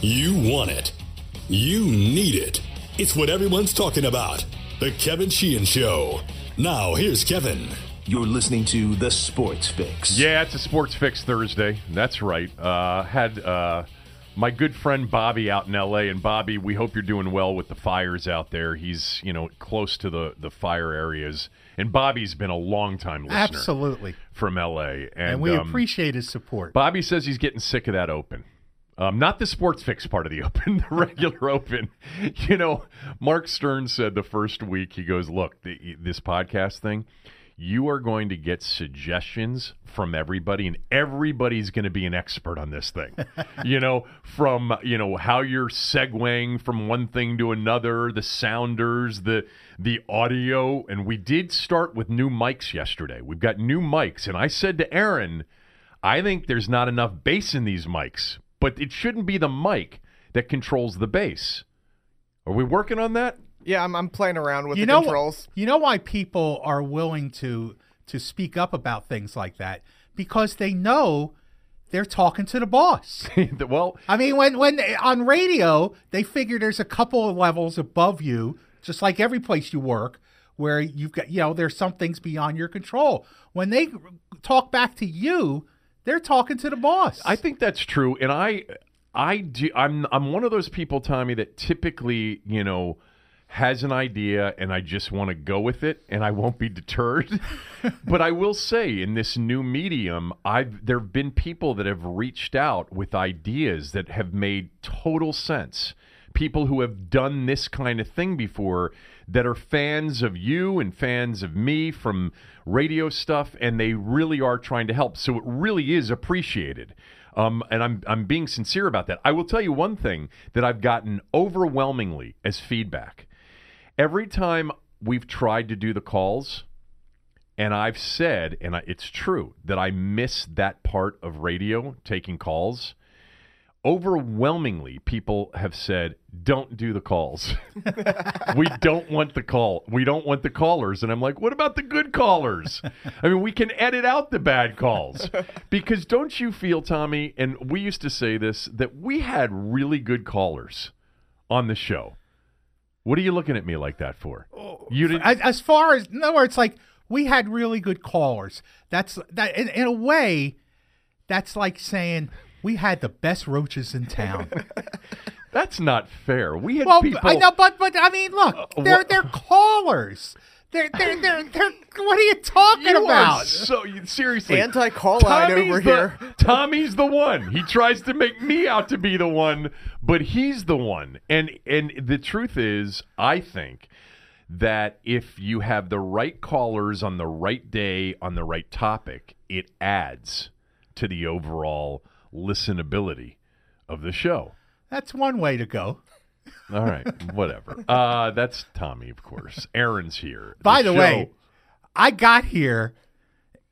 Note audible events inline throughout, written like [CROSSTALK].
You want it. You need it. It's what everyone's talking about. The Kevin Sheehan Show. Now, here's Kevin. You're listening to The Sports Fix. Yeah, it's a Sports Fix Thursday. That's right. Uh, had uh, my good friend Bobby out in L.A. And Bobby, we hope you're doing well with the fires out there. He's you know close to the the fire areas. And Bobby's been a long time listener. Absolutely. From L.A. And, And we um, appreciate his support. Bobby says he's getting sick of that open. Um, not the sports fix part of the [LAUGHS] open, the regular open. You know, Mark Stern said the first week, he goes, Look, the, this podcast thing, you are going to get suggestions from everybody, and everybody's going to be an expert on this thing. [LAUGHS] you know, from, you know, how you're segueing from one thing to another, the sounders, the the audio. And we did start with new mics yesterday. We've got new mics. And I said to Aaron, I think there's not enough bass in these mics, but it shouldn't be the mic that controls the bass. Are we working on that? Yeah, I'm, I'm playing around with you the know, controls. You know why people are willing to to speak up about things like that because they know they're talking to the boss. [LAUGHS] well, I mean, when when on radio they figure there's a couple of levels above you, just like every place you work, where you've got you know there's some things beyond your control. When they talk back to you, they're talking to the boss. I think that's true, and I, I do. I'm I'm one of those people, Tommy, that typically, you know, has an idea, and I just want to go with it, and I won't be deterred. [LAUGHS] but I will say, in this new medium, I've there have been people that have reached out with ideas that have made total sense. People who have done this kind of thing before that are fans of you and fans of me from radio stuff, and they really are trying to help. So it really is appreciated. Um, and I'm I'm being sincere about that. I will tell you one thing that I've gotten overwhelmingly as feedback. Every time we've tried to do the calls, and I've said, and I, it's true that I miss that part of radio, taking calls. Overwhelmingly, people have said, "Don't do the calls. [LAUGHS] we don't want the call. We don't want the callers." And I'm like, "What about the good callers? I mean, we can edit out the bad calls because don't you feel, Tommy? And we used to say this that we had really good callers on the show. What are you looking at me like that for? Oh, you didn't. as, as far as nowhere, it's like we had really good callers. That's that in, in a way. That's like saying we had the best roaches in town. [LAUGHS] That's not fair. We had well, people. I know, but but I mean, look, uh, they're what- they're callers. They're they're they're they're. What are you talking You are about? so you- seriously Anti-call line over the- here. [LAUGHS] Tommy's the one. He tries to make me out to be the one, but he's the one. And and the truth is, I think that if you have the right callers on the right day on the right topic, it adds to the overall listenability of the show. That's one way to go. All right, [LAUGHS] whatever. Uh, that's Tommy, of course. Aaron's here. By the show- way, I got here,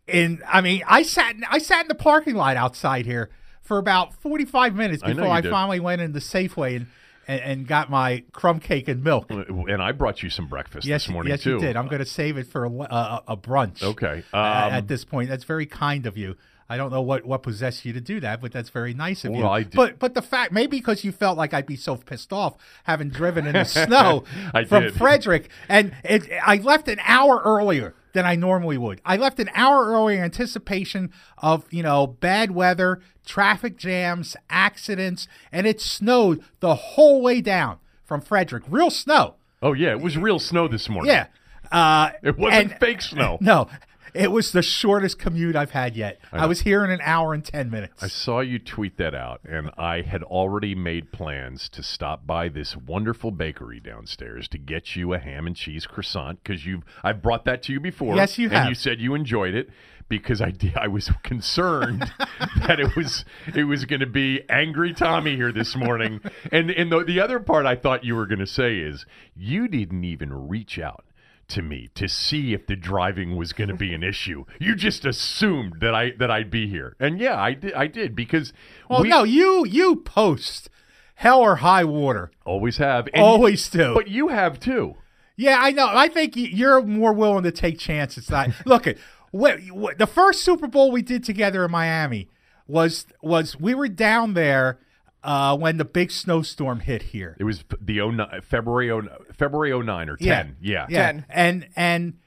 and I mean, I sat I sat in the parking lot outside here for about forty five minutes before you I, finally went into Safeway and, and and got my crumb cake and milk. and I brought you some breakfast Yes, this morning yes, too. you did. I'm going to save it for a, a, a brunch. Okay. Um, at this point, that's very kind of you. I don't know what, what possessed you to do that, but that's very nice of you. Well, I did- But but the fact maybe because you felt like I'd be so pissed off having driven in the [LAUGHS] snow from did. Frederick, and it, I left an hour earlier than I normally would. I left an hour earlier in anticipation of you know bad weather, traffic jams, accidents, and it snowed the whole way down from Frederick. Real snow. Oh yeah, it was real snow this morning. Yeah. Uh, It wasn't and- fake snow. [LAUGHS] No, it was the shortest commute I've had yet. I, was here in an hour and 10 minutes. I saw you tweet that out, and I had already made plans to stop by this wonderful bakery downstairs to get you a ham and cheese croissant because you've I've brought that to you before. Yes, you have. and you said you enjoyed it because I did, I was [LAUGHS] concerned [LAUGHS] that it was it was going to be angry Tommy here this morning. and and the, the other part I thought you were going to say is you didn't even reach out to me to see if the driving was going to be an issue. You just assumed that I that I'd be here, and yeah, I did. I did because well, we no, you you post hell or high water. always have, and Always do. But you have too. Yeah, I know. I think you're more willing to take chances. Than [LAUGHS] I, look at what, what the first Super Bowl we did together in Miami was was we were down there uh, when the big snowstorm hit here. It was the 09, February 09, February 09 or 10. Yeah. yeah. 10. And and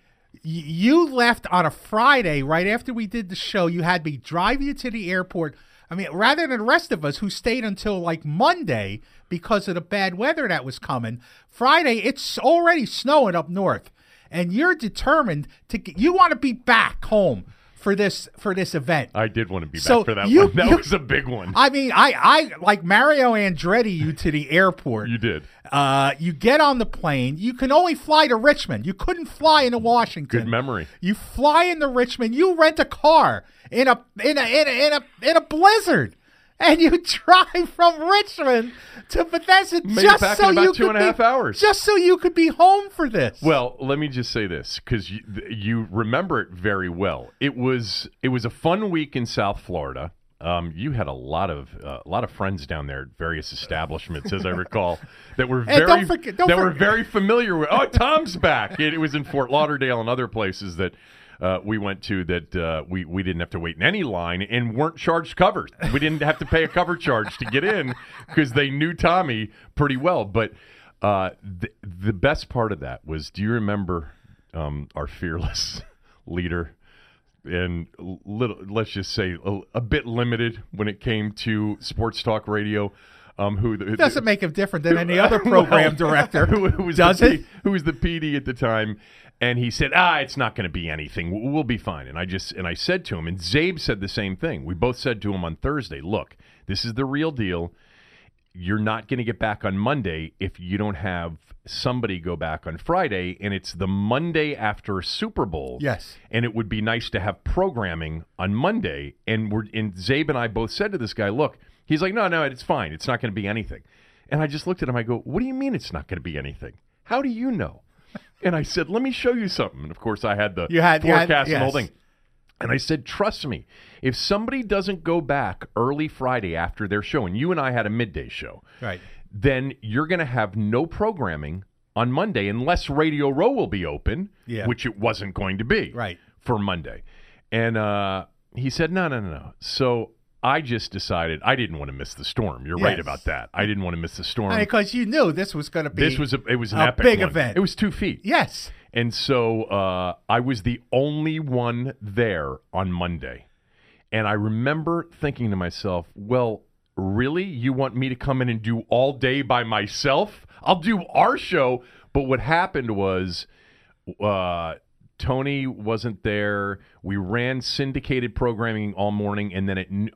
you left on a Friday right after we did the show. You had me drive you to the airport. I mean, rather than the rest of us who stayed until like Monday because of the bad weather that was coming. Friday, it's already snowing up north, and you're determined to. Get, you want to be back home for this for this event. I did want to be back for that you- one. That you- was a big one. I mean, I I like Mario Andretti you to the airport. you did. Uh, you get on the plane. You can only fly to Richmond. You couldn't fly into Washington. Good memory. You fly into Richmond. You rent a car in a in a in a in a, in a blizzard, and you drive from Richmond to Bethesda Made just back so in about you two could and a be- hours. Just so you could be home for this. Well, let me just say this because you, you remember it very well. It was it was a fun week in South Florida. Um, you had a lot of uh, a lot of friends down there at various establishments, as I recall, that were [LAUGHS] very don't forget- don't that were very familiar with. Oh, Tom's back! It, it was in Fort Lauderdale and other places that uh, we went to that uh, we we didn't have to wait in any line and weren't charged cover. We didn't have to pay a cover charge to get in because they knew Tommy pretty well. But uh, the the best part of that was, do you remember um, our fearless [LAUGHS] leader? and little, let's just say a, a bit limited when it came to sports talk radio. Um, who the, doesn't make him different than any other [LAUGHS] program Well, director. who, who was Does the it? Who was the PD at the time? And he said, "Ah, it's not going to be anything. We'll, be fine." And I just and I said to him, and Zabe said the same thing. We both said to him on Thursday, "Look, this is the real deal. You're not going to get back on Monday if you don't have somebody go back on Friday, and it's the Monday after Super Bowl. Yes. and it would be nice to have programming on Monday. And we're and Zabe and I both said to this guy, "Look." He's like, no, no, it's fine. It's not going to be anything. And I just looked at him. I go, what do you mean it's not going to be anything? How do you know? And I said, let me show you something. And of course, I had the You had- you had- forecast and the whole yes. thing. And I said, trust me, if somebody doesn't go back early Friday after their show, and you and I had a midday show, Right. then you're going to have no programming on Monday unless Radio Row will be open, Yeah. which it wasn't going to be Right. for Monday. And uh, he said, no, no, no, no. So I just decided I didn't want to miss the storm. You're right about that. I didn't want to miss the storm. Because you knew this was going to be this was a, it was an a epic big one. event. It was two feet. yes. And so uh, I was the only one there on Monday. And I remember thinking to myself, well, really? You want me to come in and do all day by myself? I'll do our show. But what happened was uh, Tony wasn't there. We ran syndicated programming all morning, and then it, and,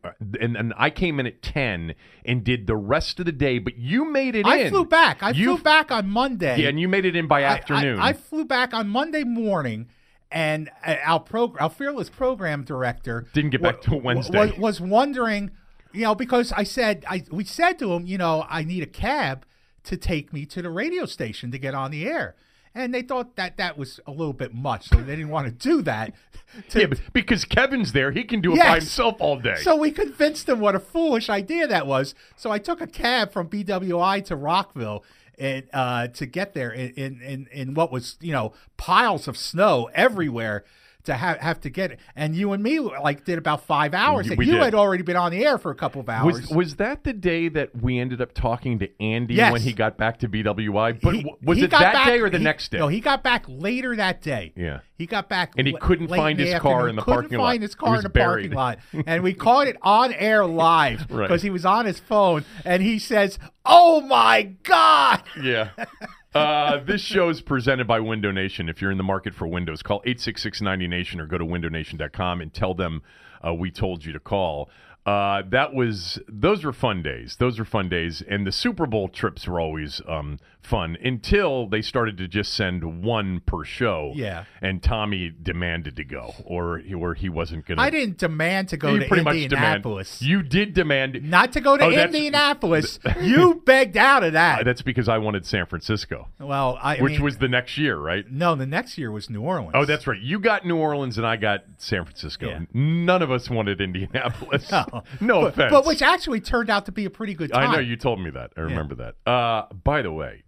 and I came in at ten and did the rest of the day. But you made it I in. flew back. I You- flew back on Monday. Yeah, and you made it in by I- afternoon. I, I flew back on Monday morning, and uh, our prog- our fearless program director Didn't get back till Wednesday. Was wondering, you know, because I said I we said to him, you know, I need a cab to take me to the radio station to get on the air. And they thought that that was a little bit much, so they didn't want to do that. [LAUGHS] To- Yeah, but because Kevin's there, he can do it by himself all day. So we convinced him what a foolish idea that was. So I took a cab from BWI to Rockville and uh, to get there in, in, in, in what was you know piles of snow everywhere to have have to get it. And you and me like did about five hours. We and you did. had already been on the air for a couple of hours. was was that the day that we ended up talking to Andy Yes. when he got back to BWI? But He- was he it that back- day or the he- next day? No, he got back later that day. Yeah. he got back, And he couldn't find his car in the couldn't parking lot. Find his car in the buried. parking lot, [LAUGHS] and we caught it on air live Right. because he was on his phone, and he says, "Oh my god!" yeah. [LAUGHS] Uh, this show is presented by Window Nation. If you're in the market for windows, call 866-90Nation or go to windownation.com and tell them uh, we told you to call. Uh, that was those were fun days. Those were fun days, and the Super Bowl trips were always um, fun until they started to just send one per show. Yeah. and Tommy demanded to go, or he, or he wasn't going to. I didn't demand to go to pretty much Indianapolis. demand. You did demand. Not to go to Oh, Indianapolis. [LAUGHS] you begged out of that. That's because I wanted San Francisco, well, I which mean, was the next year, right? no. The next year was New Orleans. Oh, that's right. You got New Orleans and I got San Francisco. Yeah. None of us wanted Indianapolis. [LAUGHS] [LAUGHS] No, but, offense. but which actually turned out to be a pretty good time. I know you told me that. I remember that. Uh, by the way,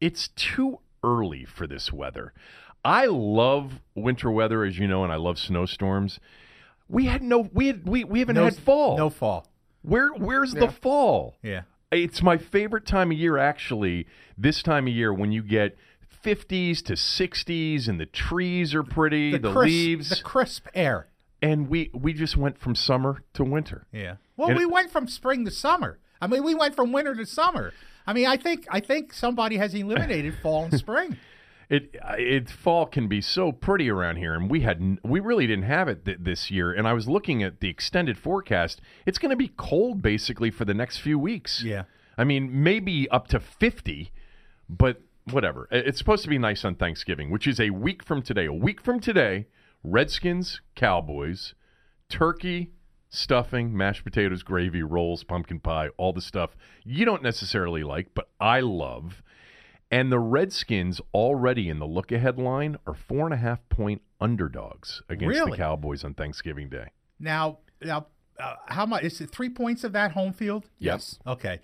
it's too early for this weather. I love winter weather, as you know, and I love snowstorms. We had no, we had, we, we haven't No had fall. No fall. Where, where's Yeah. the fall? Yeah. It's my favorite time of year, actually. This time of year when you get 50s to 60s and the trees are pretty, the, crisp, leaves, the crisp air. and we we just went from summer to winter. Yeah. Well, And- we went from spring to summer. I mean, we went from winter to summer. I mean, I think I think somebody has eliminated [LAUGHS] fall and spring. It uh, it fall can be so pretty around here, and we had we really didn't have it th- this year. And I was looking at the extended forecast; it's going to be cold basically for the next few weeks. Yeah. I mean maybe up to fifty, but whatever. It's supposed to be nice on Thanksgiving, which is a week from today. A week from today, Redskins, Cowboys, turkey, stuffing, mashed potatoes, gravy, rolls, pumpkin pie, all the stuff you don't necessarily like, but I love. And the Redskins already in the look ahead line are four and a half point underdogs against the Cowboys on Thanksgiving Day. Now, now, uh, how much is it? Three points of that home field? Yes. Okay,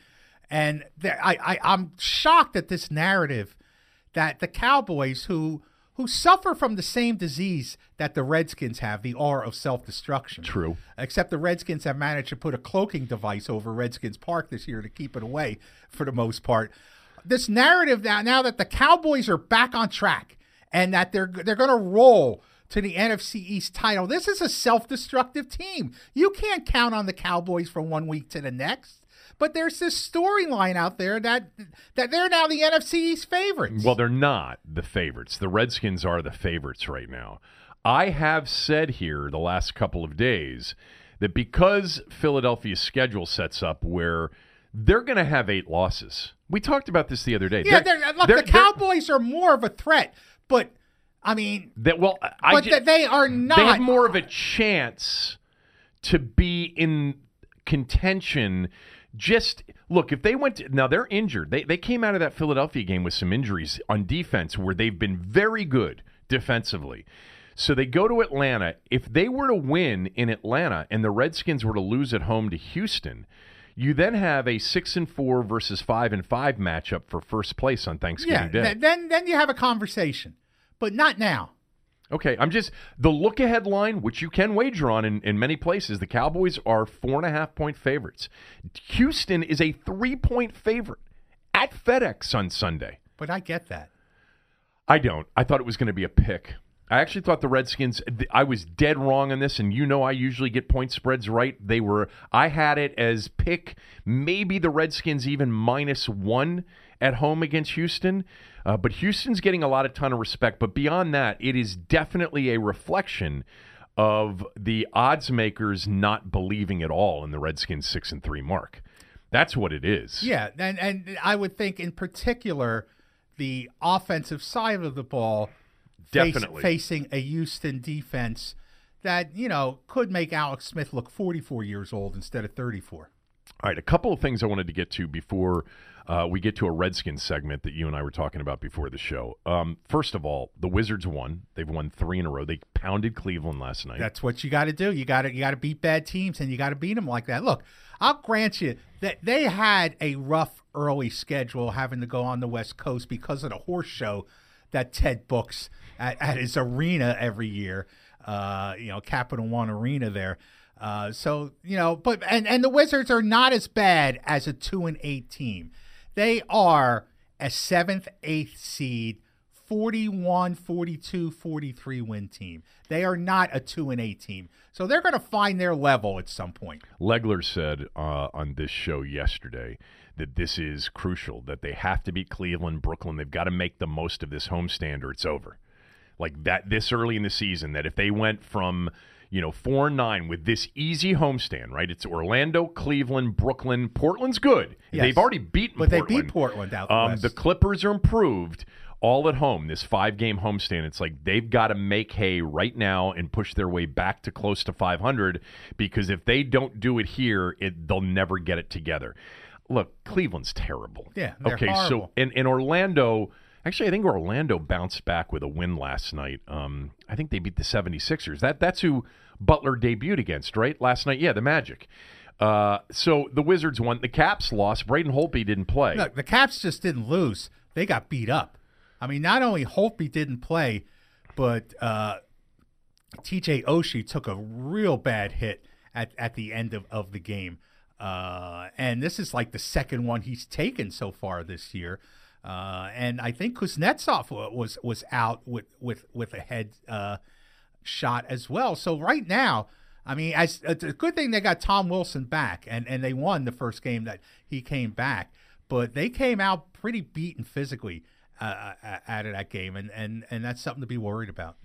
and there, I, I, I'm shocked at this narrative that the Cowboys, who who suffer from the same disease that the Redskins have, the aura of self-destruction. True. Except the Redskins have managed to put a cloaking device over Redskins Park this year to keep it away for the most part. This narrative now, now that the Cowboys are back on track and that they're they're going to roll to the NFC East title. This is a self-destructive team. You can't count on the Cowboys from one week to the next. But there's this storyline out there that that they're now the NFC's favorites. Well, they're not the favorites. The Redskins are the favorites right now. I have said here the last couple of days that because Philadelphia's schedule sets up where they're going to have eight losses. We talked about this the other day. yeah, They're- they're, look, they're- the Cowboys are more of a threat, but I mean, that- well, I but they are not. They have more of a chance to be in contention. Just look, if they went to, now, they're injured. They they came out of that Philadelphia game with some injuries on defense, where they've been very good defensively. So they go to Atlanta. If they were to win in Atlanta and the Redskins were to lose at home to Houston, you then have a six and four versus five and five matchup for first place on Thanksgiving yeah, Day. th- then then you have a conversation, but not now. Okay, I'm just the look ahead line, which you can wager on in, in many places. The Cowboys are four and a half point favorites. Houston is a three point favorite at FedEx on Sunday. But I get that. I don't. I thought it was going to be a pick. I actually thought the Redskins. I was dead wrong on this, and you know I usually get point spreads right. They were. I had it as pick maybe the Redskins even minus one at home against Houston, uh, but Houston's getting a lot of ton of respect. But beyond that, it is definitely a reflection of the odds makers not believing at all in the Redskins six and three mark. That's what it is. Yeah, and and I would think in particular the offensive side of the ball face- Definitely. facing a Houston defense that, you know, could make Alex Smith look 44 years old instead of 34. All right, a couple of things I wanted to get to before uh, we get to a Redskins segment that you and I were talking about before the show. Um, first of all, the Wizards won. They've won three in a row. They pounded Cleveland last night. That's what you got to do. You got to you got to beat bad teams and you got to beat them like that. Look, I'll grant you that they had a rough early schedule having to go on the West Coast because of the horse show that Ted books at, at his arena every year. Uh, you know, Capital One Arena there. Uh, so you know, but and and the Wizards are not as bad as a two and eight team. They are a seventh, eighth seed 41, 42, 43 win team. They are not a 2 and 8 team. So they're going to find their level at some point. Legler said uh, on this show yesterday that this is crucial, that they have to beat Cleveland, Brooklyn. They've got to make the most of this homestand or it's over. Like that this early in the season, that if they went from you know four and nine with this easy homestand, right? It's Orlando, Cleveland, Brooklyn, Portland's good. Yes. They've already beaten, But they beat Portland out the Um, West. the Clippers are improved. All at home, this five game homestand. It's like they've got to make hay right now and push their way back to close to 500 because if they don't do it here, it, they'll never get it together. Look, Cleveland's terrible. Yeah, okay, so horrible. in, in Orlando, actually, I think Orlando bounced back with a win last night. Um, I think they beat the 76ers. That That's who Butler debuted against, right? Last night, yeah, the Magic. Uh, so the Wizards won. The Caps lost. Braden Holtby didn't play. Look, the Caps just didn't lose. They got beat up. I mean, not only Holtby didn't play, but uh, TJ Oshie took a real bad hit at, at the end of, of the game. Uh, and this is like the second one he's taken so far this year. Uh, and I think Kuznetsov was was out with with with a head uh, shot as well. So right now, I mean, as it's a good thing they got Tom Wilson back, and and they won the first game that he came back. But they came out pretty beaten physically uh, uh, out of that game, and and and that's something to be worried about.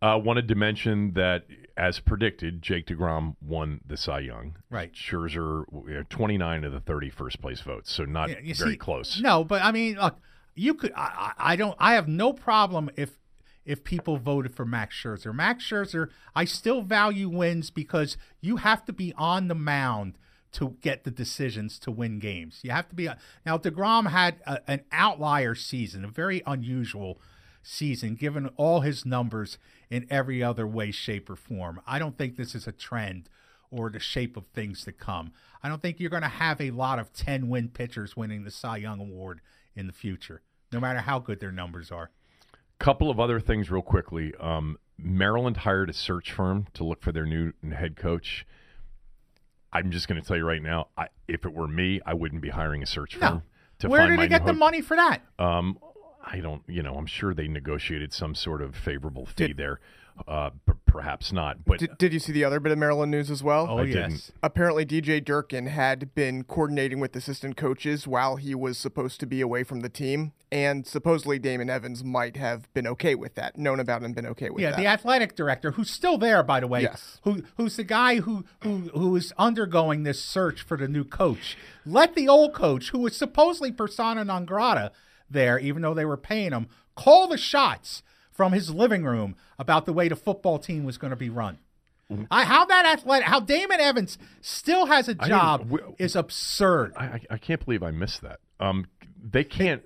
Uh, wanted to mention that, as predicted, Jake DeGrom won the Cy Young. Right. Scherzer, you know, uh, 29 of the 30 first place votes, so not Yeah, very see- close. No, but I mean, look, you could. I, I I don't. I have no problem if if people voted for Max Scherzer. Max Scherzer, I still value wins because you have to be on the mound to get the decisions to win games. You have to be. Uh, now Degrom had a, an outlier season, a very unusual season, given all his numbers in every other way, shape, or form. I don't think this is a trend or the shape of things to come. I don't think you're going to have a lot of 10 win pitchers winning the Cy Young Award in the future, no matter how good their numbers are. Couple of other things, real quickly. Um, Maryland hired a search firm to look for their new head coach. I'm just going to tell you right now, I, if it were me, I wouldn't be hiring a search firm No. to Where find did they get the money for that? Um, I don't, you know, I'm sure they negotiated some sort of favorable fee there. Uh, p- perhaps not, but Did, did you see the other bit of Maryland news as well? Oh, I yes. didn't. Apparently, DJ Durkin had been coordinating with assistant coaches while he was supposed to be away from the team, and supposedly Damon Evans might have been okay with that, known about and been okay with Yeah, that. Yeah, the athletic director, who's still there, by the way. Yes. Who who's the guy who who who is undergoing this search for the new coach? Let the old coach, who was supposedly persona non grata there, even though they were paying him, call the shots from his living room about the way the football team was going to be run. Mm-hmm. I, how that athletic, how Damon Evans still has a job w- is absurd. I, I, I can't believe I missed that. Um, they can't.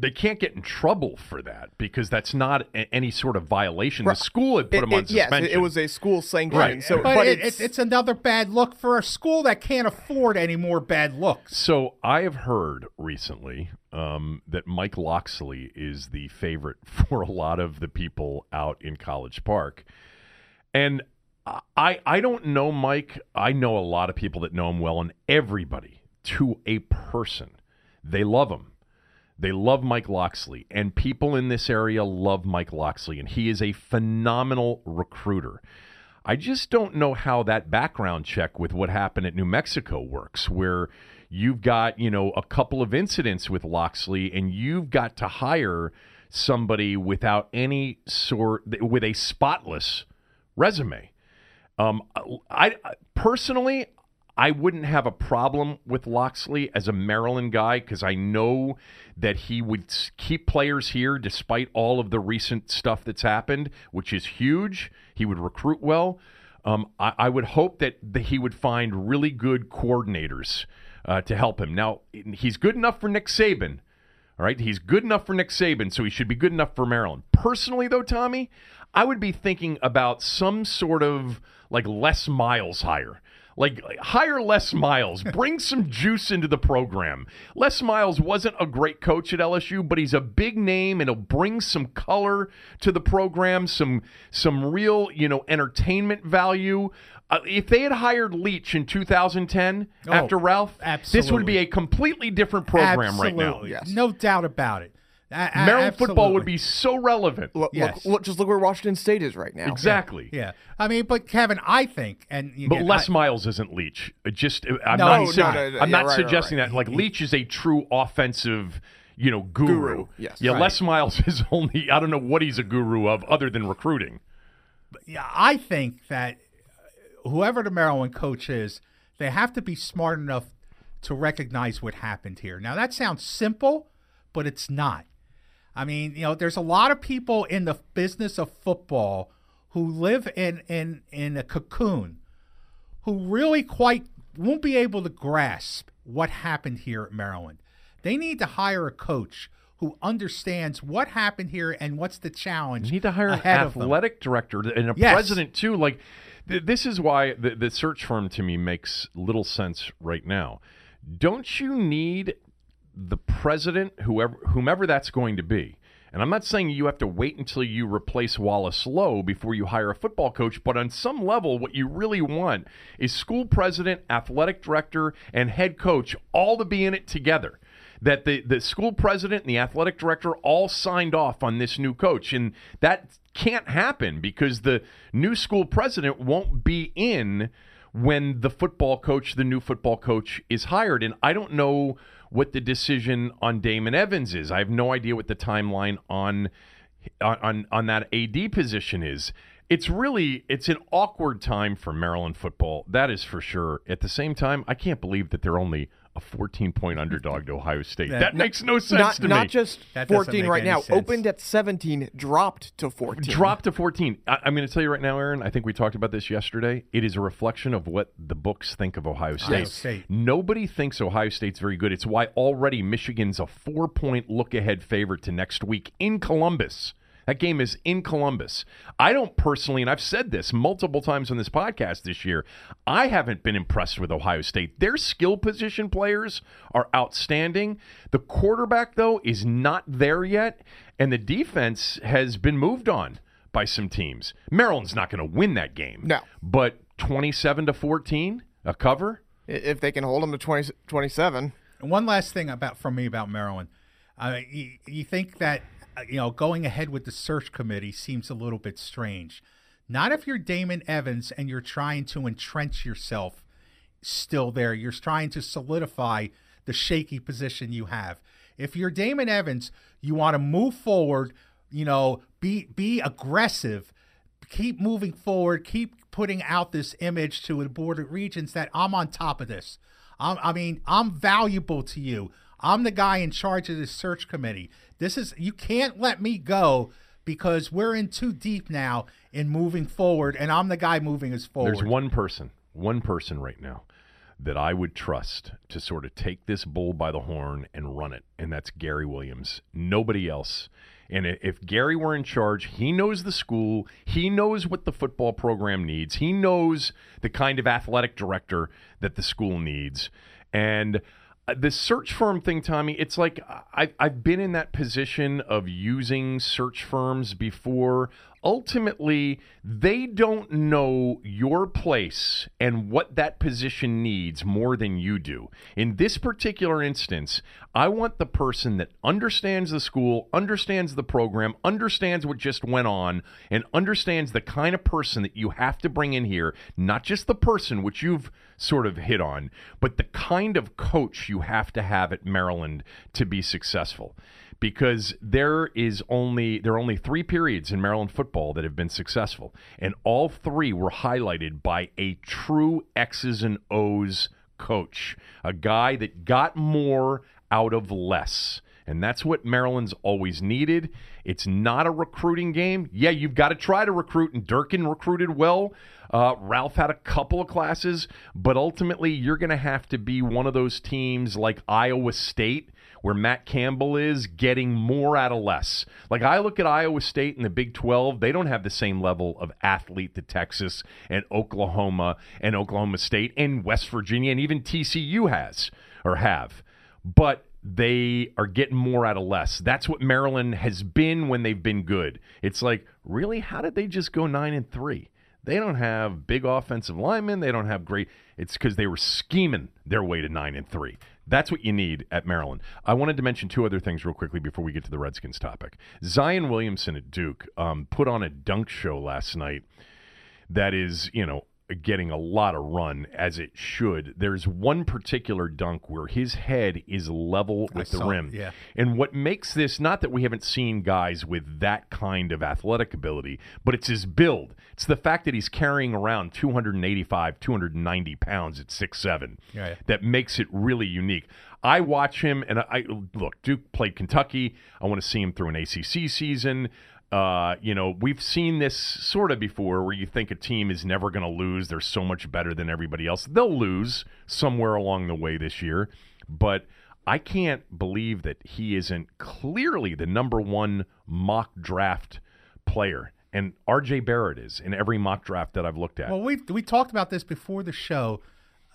They can't get in trouble for that because that's not a, any sort of violation. The school had put It- them on it- yes, suspension. it, it was a school sanction. Right. So, but but, it, it's, it's, it's another bad look for a school that can't afford any more bad looks. So I have heard recently um, that Mike Locksley is the favorite [LAUGHS] for a lot of the people out in College Park, and I I don't know Mike. I know a lot of people that know him well, and everybody to a person, they love him. They love Mike Locksley, and people in this area love Mike Locksley, and he is a phenomenal recruiter. I just don't know how that background check with what happened at New Mexico works, where you've got, you know, a couple of incidents with Locksley and you've got to hire somebody without any sort, with a spotless resume. Um, I, personally, I wouldn't have a problem with Locksley as a Maryland guy because I know that he would keep players here despite all of the recent stuff that's happened, which is huge. He would recruit well. Um, I, I would hope that he would find really good coordinators uh, to help him. Now, he's good enough for Nick Saban. All right, he's good enough for Nick Saban, so he should be good enough for Maryland. Personally, though, Tommy, I would be thinking about some sort of like Les Miles hire. Like hire Les Miles, [LAUGHS] bring some juice into the program. Les Miles wasn't a great coach at LSU, but he's a big name and he'll bring some color to the program, some some real, you know, entertainment value. Uh, if they had hired Leach in 2010 Oh, after Ralph, this would be a completely different program right now. Absolutely. Yes. No doubt about it. A- a- Maryland football would be so relevant. look, Yes. look, look, just look where Washington State is right now. Exactly. Yeah. I mean, but Kevin, I think, and But again, Les I- Miles isn't Leach. Just I'm No, not. he's su- No, no, no, I'm yeah, not right, right, suggesting right. that. Like Leach is a true offensive, you know, guru. Guru, yes. Yeah. Right. Les Miles [LAUGHS] is only. I don't know what he's a guru of other than recruiting. yeah, I think that whoever the Maryland coach is, they have to be smart enough to recognize what happened here. Now that sounds simple, but it's not. I mean, you know, there's a lot of people in the business of football who live in in in a cocoon who really quite won't be able to grasp what happened here at Maryland. They need to hire a coach who understands what happened here and what's the challenge. You need to hire an athletic director and a Yes. president too. Like th- this is why the, the search firm to me makes little sense right now. Don't you need the president, whoever whomever that's going to be, And I'm not saying you have to wait until you replace Wallace Loh before you hire a football coach, but on some level, what you really want is school president, athletic director, and head coach all to be in it together. That the, the school president and the athletic director all signed off on this new coach. And that can't happen because the new school president won't be in when the football coach, the new football coach, is hired. And I don't know what the decision on Damon Evans is. I have no idea what the timeline on on on that AD position is. It's really it's an awkward time for Maryland football. That is for sure. At the same time, I can't believe that they're only a 14 point underdog to Ohio State. That, that makes no sense not, to not me. just 14 right now. Sense. Opened at 17, dropped to 14. Dropped to 14. I, am going to tell you right now, Aaron. I think we talked about this yesterday. It is a reflection of what the books think of Ohio State. Ohio State. Nobody thinks Ohio State's very good. It's why already Michigan's a four point look ahead favorite to next week in Columbus. That game is in Columbus. I don't personally, and I've said this multiple times on this podcast this year, I haven't been impressed with Ohio State. Their skill position players are outstanding. The quarterback, though, is not there yet, and the defense has been moved on by some teams. Maryland's not going to win that game. No. But 27 to 14, a cover? If they can hold them to 20, 27. One last thing about from me about Maryland. Uh, you, you think that Uh, you know, going ahead with the search committee seems a little bit strange. Not if you're Damon Evans and you're trying to entrench yourself still there. You're trying to solidify the shaky position you have. If you're Damon Evans, you want to move forward, you know, be be aggressive, keep moving forward, keep putting out this image to the board of regents that I'm on top of this. I'm, I mean, I'm valuable to you. I'm the guy in charge of this search committee. This is you can't let me go because we're in too deep now in moving forward, and I'm the guy moving us forward. There's one person, one person right now that I would trust to sort of take this bull by the horn and run it, and that's Gary Williams. Nobody else. And if Gary were in charge, he knows the school, he knows what the football program needs, he knows the kind of athletic director that the school needs. And Uh, the search firm thing, Tommy, it's like I, I've been in that position of using search firms before. Ultimately, they don't know your place and what that position needs more than you do. In this particular instance, I want the person that understands the school, understands the program, understands what just went on, and understands the kind of person that you have to bring in here, not just the person, which you've sort of hit on, but the kind of coach you have to have at Maryland to be successful. Because there is only there are only three periods in Maryland football that have been successful, and all three were highlighted by a true X's and O's coach, a guy that got more out of less. And that's what Maryland's always needed. It's not a recruiting game. Yeah, you've got to try to recruit, and Durkin recruited well. Uh, Ralph had a couple of classes, but ultimately, you're going to have to be one of those teams like Iowa State, where Matt Campbell is getting more out of less. Like I look at Iowa State in the Big 12, they don't have the same level of athlete that Texas and Oklahoma and Oklahoma State and West Virginia and even TCU has or have. But they are getting more out of less. That's what Maryland has been when they've been good. It's like, really, how did they just go nine and three? They don't have big offensive linemen. They don't have great. It's because they were scheming their way to nine and three. That's what you need at Maryland. I wanted to mention two other things real quickly before we get to the Redskins topic. Zion Williamson at Duke um, put on a dunk show last night that is, you know, getting a lot of run as it should. There's one particular dunk where his head is level with I the rim. Yeah. And what makes this not that we haven't seen guys with that kind of athletic ability, but it's his build. It's the fact that he's carrying around 285, 290 pounds at six seven yeah. that makes it really unique. I watch him, and I look. Duke played Kentucky. I want to see him through an ACC season. Uh, you know, we've seen this sort of before where you think a team is never going to lose. They're so much better than everybody else. They'll lose somewhere along the way this year. But I can't believe that he isn't clearly the number one mock draft player. And RJ Barrett is in every mock draft that I've looked at. Well, we we talked about this before the show.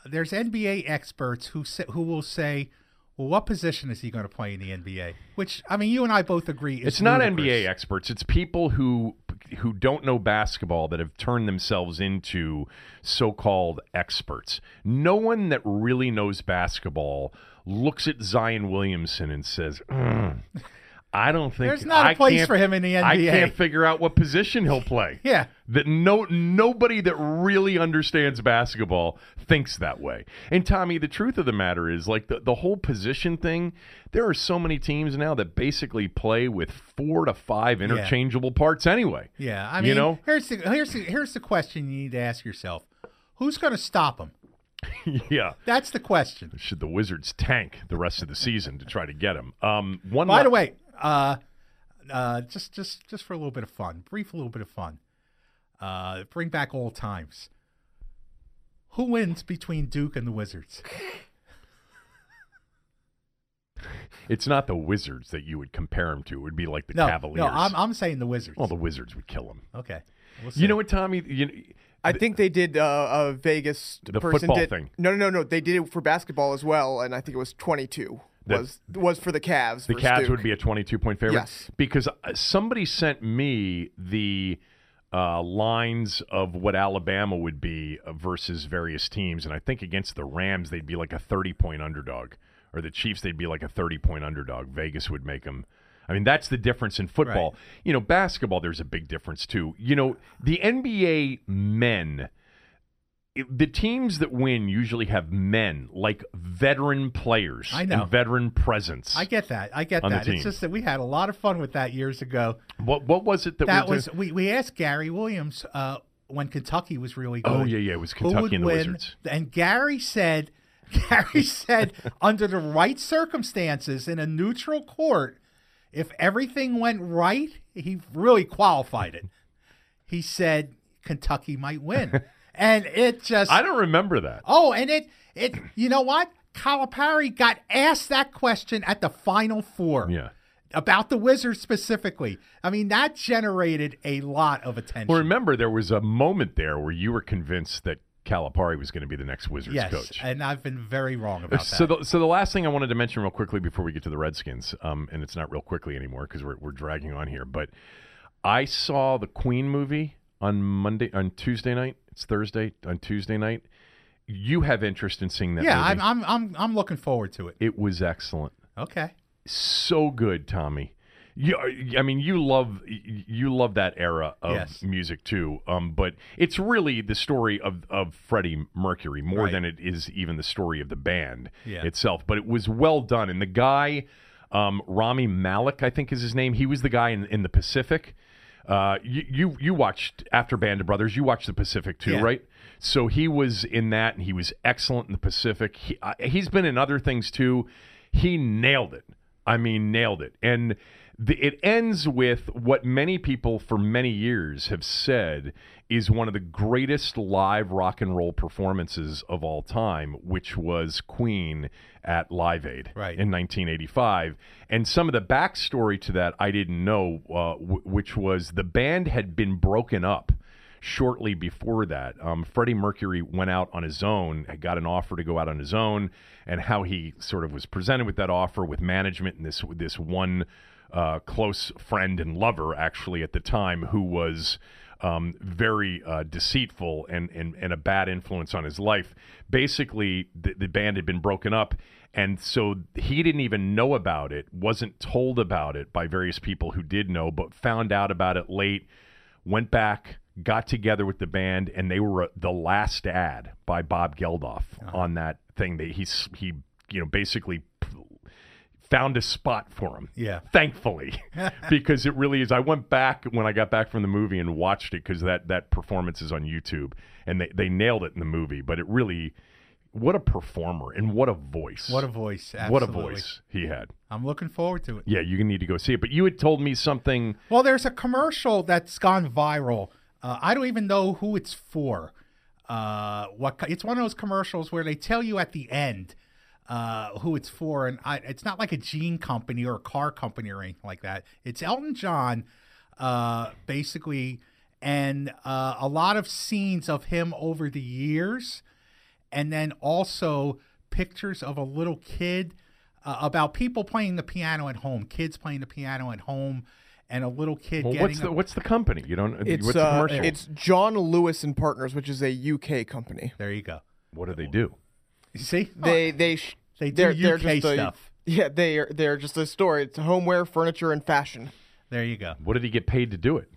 There's NBA experts who say, who will say, well, what position is he going to play in the NBA? Which I mean, you and I both agree is It's not. NBA experts. It's people who who don't know basketball that have turned themselves into so-called experts. No one that really knows basketball looks at Zion Williamson and says, "Mm, "I don't think There's not a I place for him in the NBA. I can't figure out what position he'll play." [LAUGHS] Yeah. that no nobody that really understands basketball thinks that way. And Tommy, the truth of the matter is like the, the whole position thing, there are so many teams now that basically play with four to five interchangeable parts anyway. Yeah, I mean, you know? here's the here's the, here's the question you need to ask yourself: Who's going to stop him? [LAUGHS] yeah. That's the question. Should the Wizards tank the rest of the season to try to get him? Um one By la- the way, uh, uh, just just just for a little bit of fun, brief little bit of fun, uh, bring back old times. Who wins between Duke and the Wizards? [LAUGHS] it's not the Wizards that you would compare him to. It would be like the No, Cavaliers. no, I'm I'm saying the Wizards. well, the Wizards would kill him. okay, we'll You know what, Tommy? You, I think they did uh, a Vegas The person football did, thing. No, no, no, no. They did it for basketball as well, and I think it was 22 The- was was for the Cavs. The Cavs Duke. would be a 22 point favorite. Yes. Because uh, somebody sent me the uh, lines of what Alabama would be uh, versus various teams. And I think against the Rams, they'd be like a 30 point underdog. Or the Chiefs, they'd be like a 30 point underdog. Vegas would make them. I mean, that's the difference in football. Right. You know, basketball, there's a big difference too. You know, the NBA men the teams that win usually have men like veteran players I know. and veteran presence. I get that. I get On the that. team. It's just that we had a lot of fun with that years ago. What what was it that, That we was we, we asked Gary Williams uh, when Kentucky was really good. Oh yeah, yeah, it was who Kentucky and the win, Wizards. And Gary said, [LAUGHS] Gary said, under the right circumstances in a neutral court, if everything went right, he really qualified it. He said Kentucky might win, [LAUGHS] and it just I don't remember that. oh, and it it [CLEARS THROAT] you know what? Calipari got asked that question at the Final Four. Yeah. About the Wizards specifically. I mean, that generated a lot of attention. Well, remember there was a moment there where you were convinced that Calipari was going to be the next Wizards yes, coach. and I've been very wrong about that. So the, so the last thing I wanted to mention real quickly before we get to the Redskins, um, and it's not real quickly anymore because we're we're dragging on here, but I saw the Queen movie on Monday on Tuesday night. It's Thursday on Tuesday night. You have interest in seeing that yeah, movie? I'm, I'm I'm I'm looking forward to it. it was excellent. Okay. so good, Tommy. You, I mean, you love you love that era of Yes. music too. Um, but it's really the story of of Freddie Mercury more Right. than it is even the story of the band Yeah. itself. But it was well done, and the guy, um, Rami Malek, I think is his name. He was the guy in in the Pacific. Uh, you, you you watched after Band of Brothers. You watched the Pacific too, Yeah. right? So he was in that, and he was excellent in the Pacific. He, uh, he's been in other things too. He nailed it. I mean, nailed it. And the, it ends with what many people for many years have said is one of the greatest live rock and roll performances of all time, which was Queen at Live Aid Right. in 1985. And some of the backstory to that I didn't know, uh, w- which was the band had been broken up shortly before that. Um, Freddie Mercury went out on his own, had got an offer to go out on his own, and how he sort of was presented with that offer with management and this this one uh, close friend and lover actually at the time who was. Um, very uh, deceitful and, and, and a bad influence on his life. Basically, the, the band had been broken up, and so he didn't even know about it, wasn't told about it by various people who did know, but found out about it late went back, got together with the band, and they were uh, the last ad by Bob Geldof on that thing. That he's he you know basically found a spot for him. Yeah. thankfully, [LAUGHS] because it really is. I went back when I got back from the movie and watched it because that that performance is on YouTube, and they they nailed it in the movie. But it really. What a performer and what a voice! What a voice. what a voice he had! I'm looking forward to it. Yeah, you going need to go see it. But you had told me something. Well, there's a commercial that's gone viral. Uh, I don't even know who it's for. Uh, what it's one of those commercials where they tell you at the end uh, who it's for, and I, it's not like a jean company or a car company or anything like that. It's Elton John, uh, basically, and uh, a lot of scenes of him over the years, and then also pictures of a little kid uh, about people playing the piano at home, kids playing the piano at home, and a little kid Well, getting what's a- the what's the company? You don't. It's what's the uh, commercial? it's John Lewis and Partners, which is a UK company. there you go. what do they do? You see, They they sh- They do they're, they're UK just a- stuff. yeah, they are they're just a store. It's homeware, furniture, and fashion. there you go. What did he get paid to do it?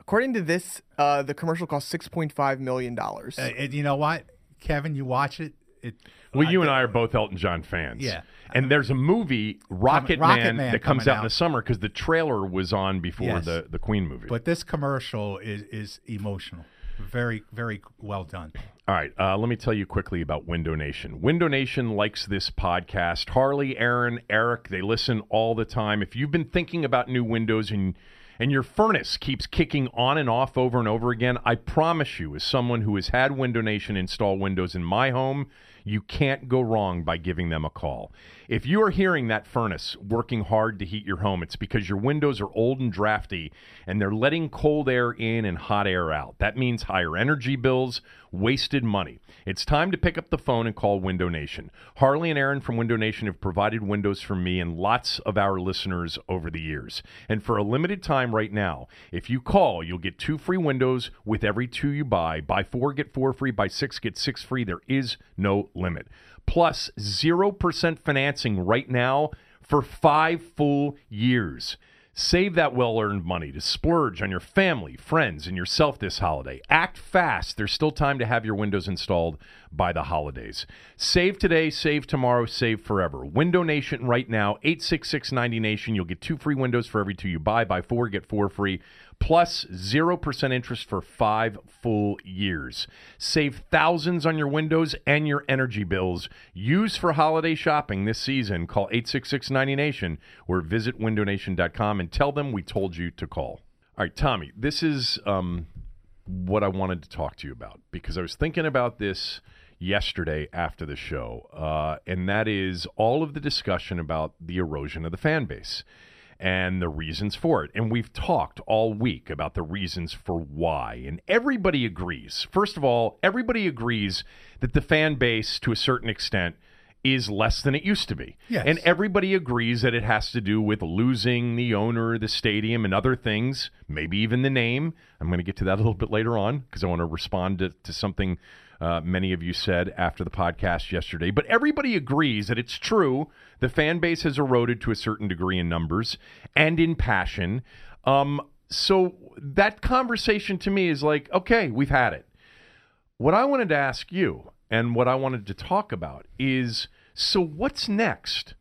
According to this, uh, the commercial cost six point five million dollars. Uh, you know what, Kevin? You watch it. It Well, you and I are both Elton John fans. Yeah. And there's a movie, Rocket, Rocket Man, Man that comes coming out, in the summer because the trailer was on before Yes. the, the Queen movie. But this commercial is is emotional. Very very well done. All right, uh, let me tell you quickly about Window Nation. Window Nation likes this podcast. Harley, Aaron, Eric, they listen all the time. If you've been thinking about new windows and and your furnace keeps kicking on and off over and over again, I promise you, as someone who has had Window Nation install windows in my home, you can't go wrong by giving them a call. If you are hearing that furnace working hard to heat your home, it's because your windows are old and drafty and they're letting cold air in and hot air out. That means higher energy bills, wasted money. It's time to pick up the phone and call Window Nation. Harley and Aaron from Window Nation have provided windows for me and lots of our listeners over the years. And for a limited time right now, if you call, you'll get two free windows with every two you buy. Buy four, get four free. Buy six, get six free. There is no limit. Plus 0% financing right now for five full years. Save that well earned money to splurge on your family, friends, and yourself this holiday. Act fast. There's still time to have your windows installed by the holidays. Save today, save tomorrow, save forever. Window Nation right now, 866 90 Nation. You'll get two free windows for every two you buy. Buy four, get four free. Plus 0% interest for five full years. Save thousands on your windows and your energy bills. Use for holiday shopping this season. Call 866 90 Nation or visit windownation.com and tell them we told you to call. All right, Tommy, this is um, what I wanted to talk to you about because I was thinking about this yesterday after the show, uh, and that is all of the discussion about the erosion of the fan base and the reasons for it. And we've talked all week about the reasons for why, and everybody agrees. First of all, everybody agrees that the fan base, to a certain extent, is less than it used to be. Yes. And everybody agrees that it has to do with losing the owner, the stadium, and other things, maybe even the name. I'm going to get to that a little bit later on because I want to respond to, to something uh, many of you said after the podcast yesterday. But everybody agrees that it's true. The fan base has eroded to a certain degree in numbers and in passion. Um, so that conversation to me is like, okay, we've had it. What I wanted to ask you and what I wanted to talk about is so what's next?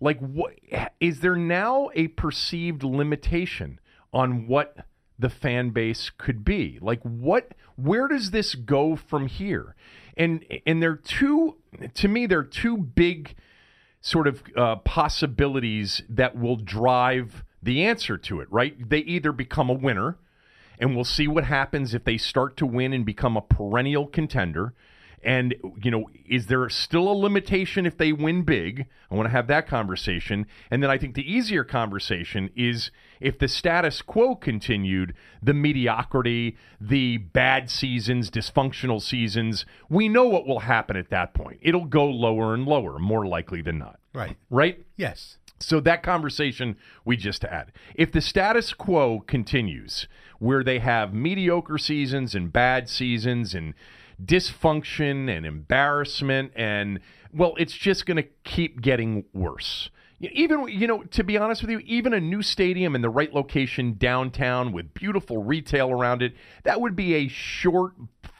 Like what is there now a perceived limitation on what the fan base could be? Like what where does this go from here? And and there are two to me there are two big sort of uh, possibilities that will drive the answer to it, right? They either become a winner, and we'll see what happens if they start to win and become a perennial contender. And, you know, is there still a limitation if they win big? I want to have that conversation. And then I think the easier conversation is if the status quo continued, the mediocrity, the bad seasons, dysfunctional seasons, we know what will happen at that point. It'll go lower and lower, more likely than not. Right. Right? Yes. So that conversation we just had. If the status quo continues, where they have mediocre seasons and bad seasons and dysfunction and embarrassment and well, it's just going to keep getting worse. Even you know, to be honest with you, even a new stadium in the right location downtown with beautiful retail around it, that would be a short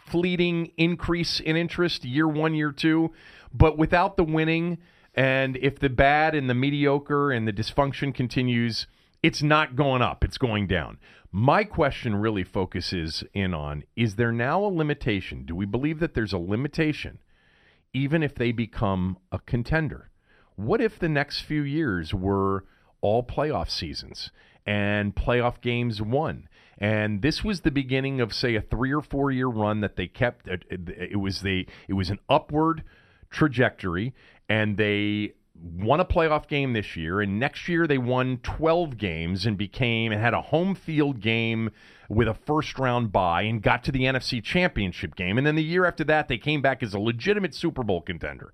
fleeting increase in interest year 1, year 2, but without the winning and if the bad and the mediocre and the dysfunction continues, it's not going up, it's going down. My question really focuses in on is there now a limitation? Do we believe that there's a limitation even if they become a contender? What if the next few years were all playoff seasons and playoff games won? And this was the beginning of, say, a three or four year run that they kept. It, it was the it was an upward trajectory, and they won a playoff game this year, and next year they won 12 games and became and had a home field game with a first round bye and got to the NFC Championship game. And then the year after that, they came back as a legitimate Super Bowl contender.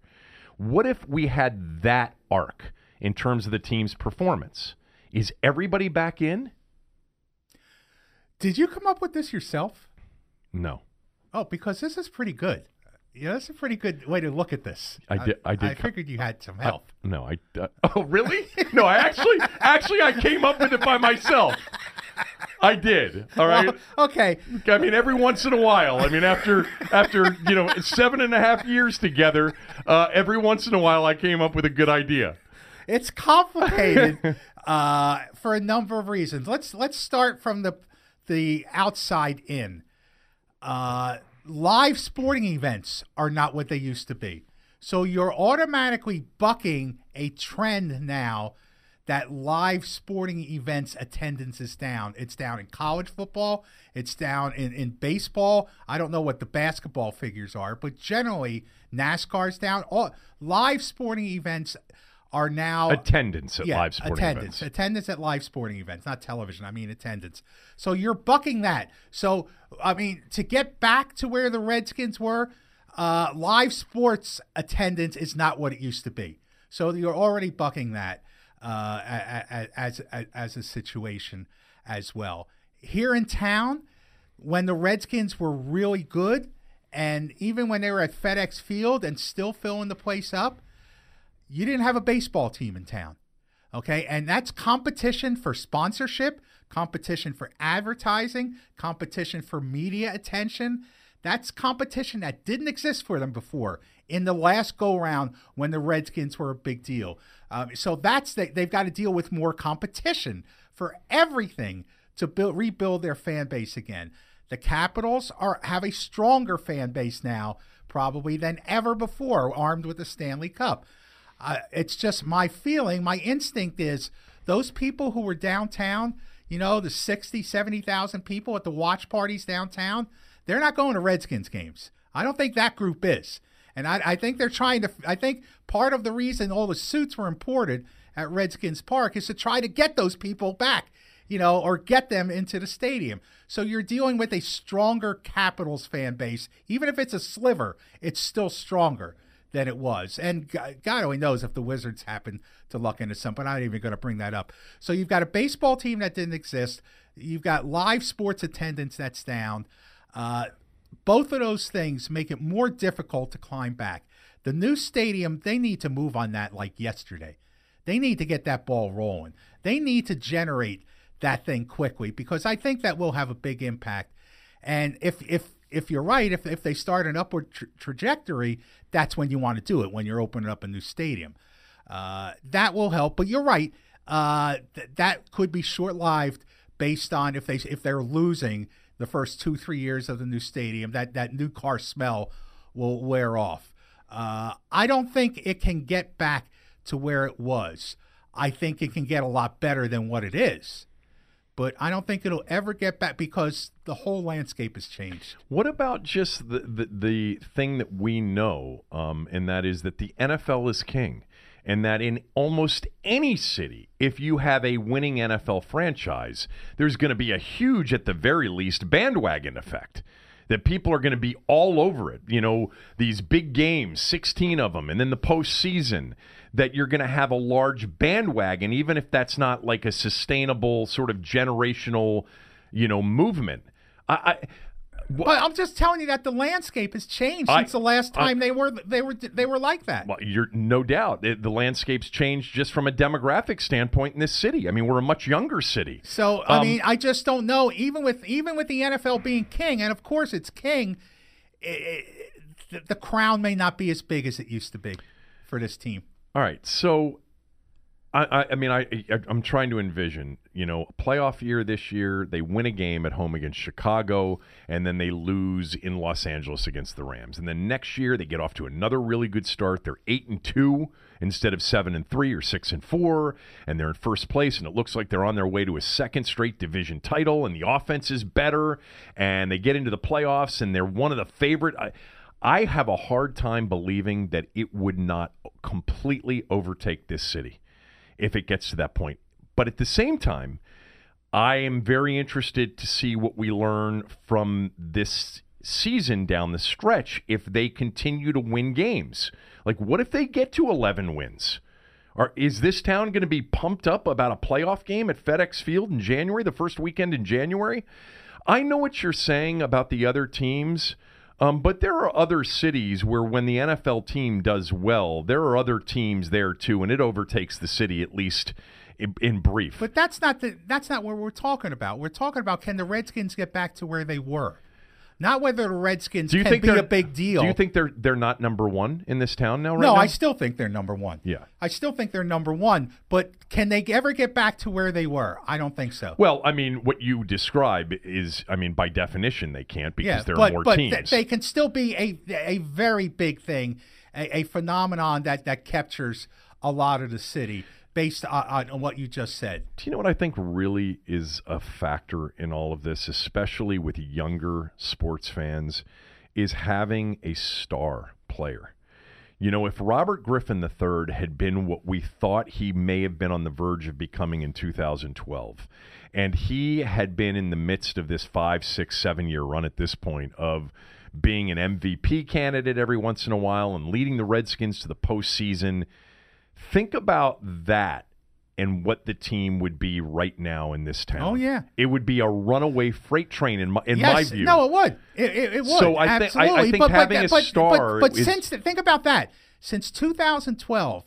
What if we had that arc in terms of the team's performance? Is everybody back in? Did you come up with this yourself? No. Oh, because this is pretty good. Yeah, that's a pretty good way to look at this. I did- I did I figured you had some help. No, I. Uh, oh, really? No, I actually, actually, I came up with it by myself. I did. All right. okay. I mean, every once in a while. I mean, after after you know seven and a half years together, uh, every once in a while, I came up with a good idea. It's complicated [LAUGHS] uh, for a number of reasons. Let's let's start from the the outside in. Uh, live sporting events are not what they used to be. So you're automatically bucking a trend now that live sporting events attendance is down. It's down in college football, it's down in, in baseball. I don't know what the basketball figures are, but generally NASCAR's down. All live sporting events are now Attendance at yeah, live sporting attendance, events. attendance at live sporting events, not television. I mean attendance. So you're bucking that. So I mean to get back to where the Redskins were, uh, live sports attendance is not what it used to be. So you're already bucking that uh, as, as as a situation as well. Here in town, when the Redskins were really good, and even when they were at FedEx Field and still filling the place up, you didn't have a baseball team in town. Okay. And that's competition for sponsorship, competition for advertising, competition for media attention. That's competition that didn't exist for them before in the last go round when the Redskins were a big deal. Um, so that's they, they've got to deal with more competition for everything to build rebuild their fan base again. The Capitals are have a stronger fan base now probably than ever before, armed with the Stanley Cup. It's just my feeling, my instinct is those people who were downtown, you know, the 60, 70,000 people at the watch parties downtown, they're not going to Redskins games. I don't think that group is. And I, I think they're trying to, I think part of the reason all the suits were imported at Redskins Park is to try to get those people back, you know, or get them into the stadium. So you're dealing with a stronger Capitals fan base. Even if it's a sliver, it's still stronger than it was. And God, only knows if the Wizards happen to luck into something. I'm not even going to bring that up. So you've got a baseball team that didn't exist. You've got live sports attendance that's down. Uh, both of those things make it more difficult to climb back. The new stadium, they need to move on that like yesterday. They need to get that ball rolling. They need to generate that thing quickly because I think that will have a big impact. And if if if you're right, if if they start an upward tra- trajectory, that's when you want to do it when you're opening up a new stadium. Uh, that will help. But you're right. Uh, th- that could be short lived based on if they if they're losing the first two three years of the new stadium. That that new car smell will wear off. Uh, I don't think it can get back to where it was. I think it can get a lot better than what it is. But I don't think it'll ever get back because the whole landscape has changed. What about just the, the, the thing that we know, um, and that is that the NFL is king, and that in almost any city, if you have a winning NFL franchise, there's going to be a huge, at the very least, bandwagon effect. That people are going to be all over it. You know, these big games, 16 of them, and then the postseason, that you're going to have a large bandwagon, even if that's not like a sustainable sort of generational, you know, movement. I, I But I'm just telling you that the landscape has changed I- since the last I- time they were they were they were like that. Well, you're no doubt it, the landscape's changed just from a demographic standpoint in this city. I mean, we're a much younger city. So I Um, mean, I just don't know. Even with even with the NFL being king, and of course it's king, i i the, the crown may not be as big as it used to be for this team. All right, so I, I, mean, I, I'm trying to envision, you know, playoff year this year. They win a game at home against Chicago, and then they lose in Los Angeles against the Rams. And then next year they get off to another really good start. They're eight and two instead of seven and three or six and four, and they're in first place. And it looks like they're on their way to a second straight division title. And the offense is better, and they get into the playoffs, and they're one of the favorite. I, I have a hard time believing that it would not completely overtake this city if it gets to that point. But at the same time, I am very interested to see what we learn from this season down the stretch if they continue to win games. Like, what if they get to 11 wins? Or is this town going to be pumped up about a playoff game at FedEx Field in January, the first weekend in January? I know what you're saying about the other teams, um, but there are other cities where when the NFL team does well, there are other teams there too, and it overtakes the city at least in, in brief. But that's not the that's not what we're talking about. We're talking about can the Redskins get back to where they were, not whether the Redskins do you can think be a big deal. Do you think they're they're not number one in this town now? Right no, now? I still think they're number one. Yeah. I still think they're number one. But can they ever get back to where they were? I don't think so. Well, I mean, what you describe is, I mean, by definition, they can't because yeah, there but, are more but teams. th- they can still be a a very big thing, a, a phenomenon that that captures a lot of the city based on, on what you just said. Do you know what I think really is a factor in all of this, especially with younger sports fans, is having a star player. You know, if Robert Griffin III had been what we thought he may have been on the verge of becoming in 2012, and he had been in the midst of this five, six, seven year run at this point of being an MVP candidate every once in a while and leading the Redskins to the postseason, think about that and what the team would be right now in this town. Oh, yeah. it would be a runaway freight train in my in yes, my view. no, it would. It, it, it would. So I think- I- I think but, having but, a star But, but is- since think about that, since 2012,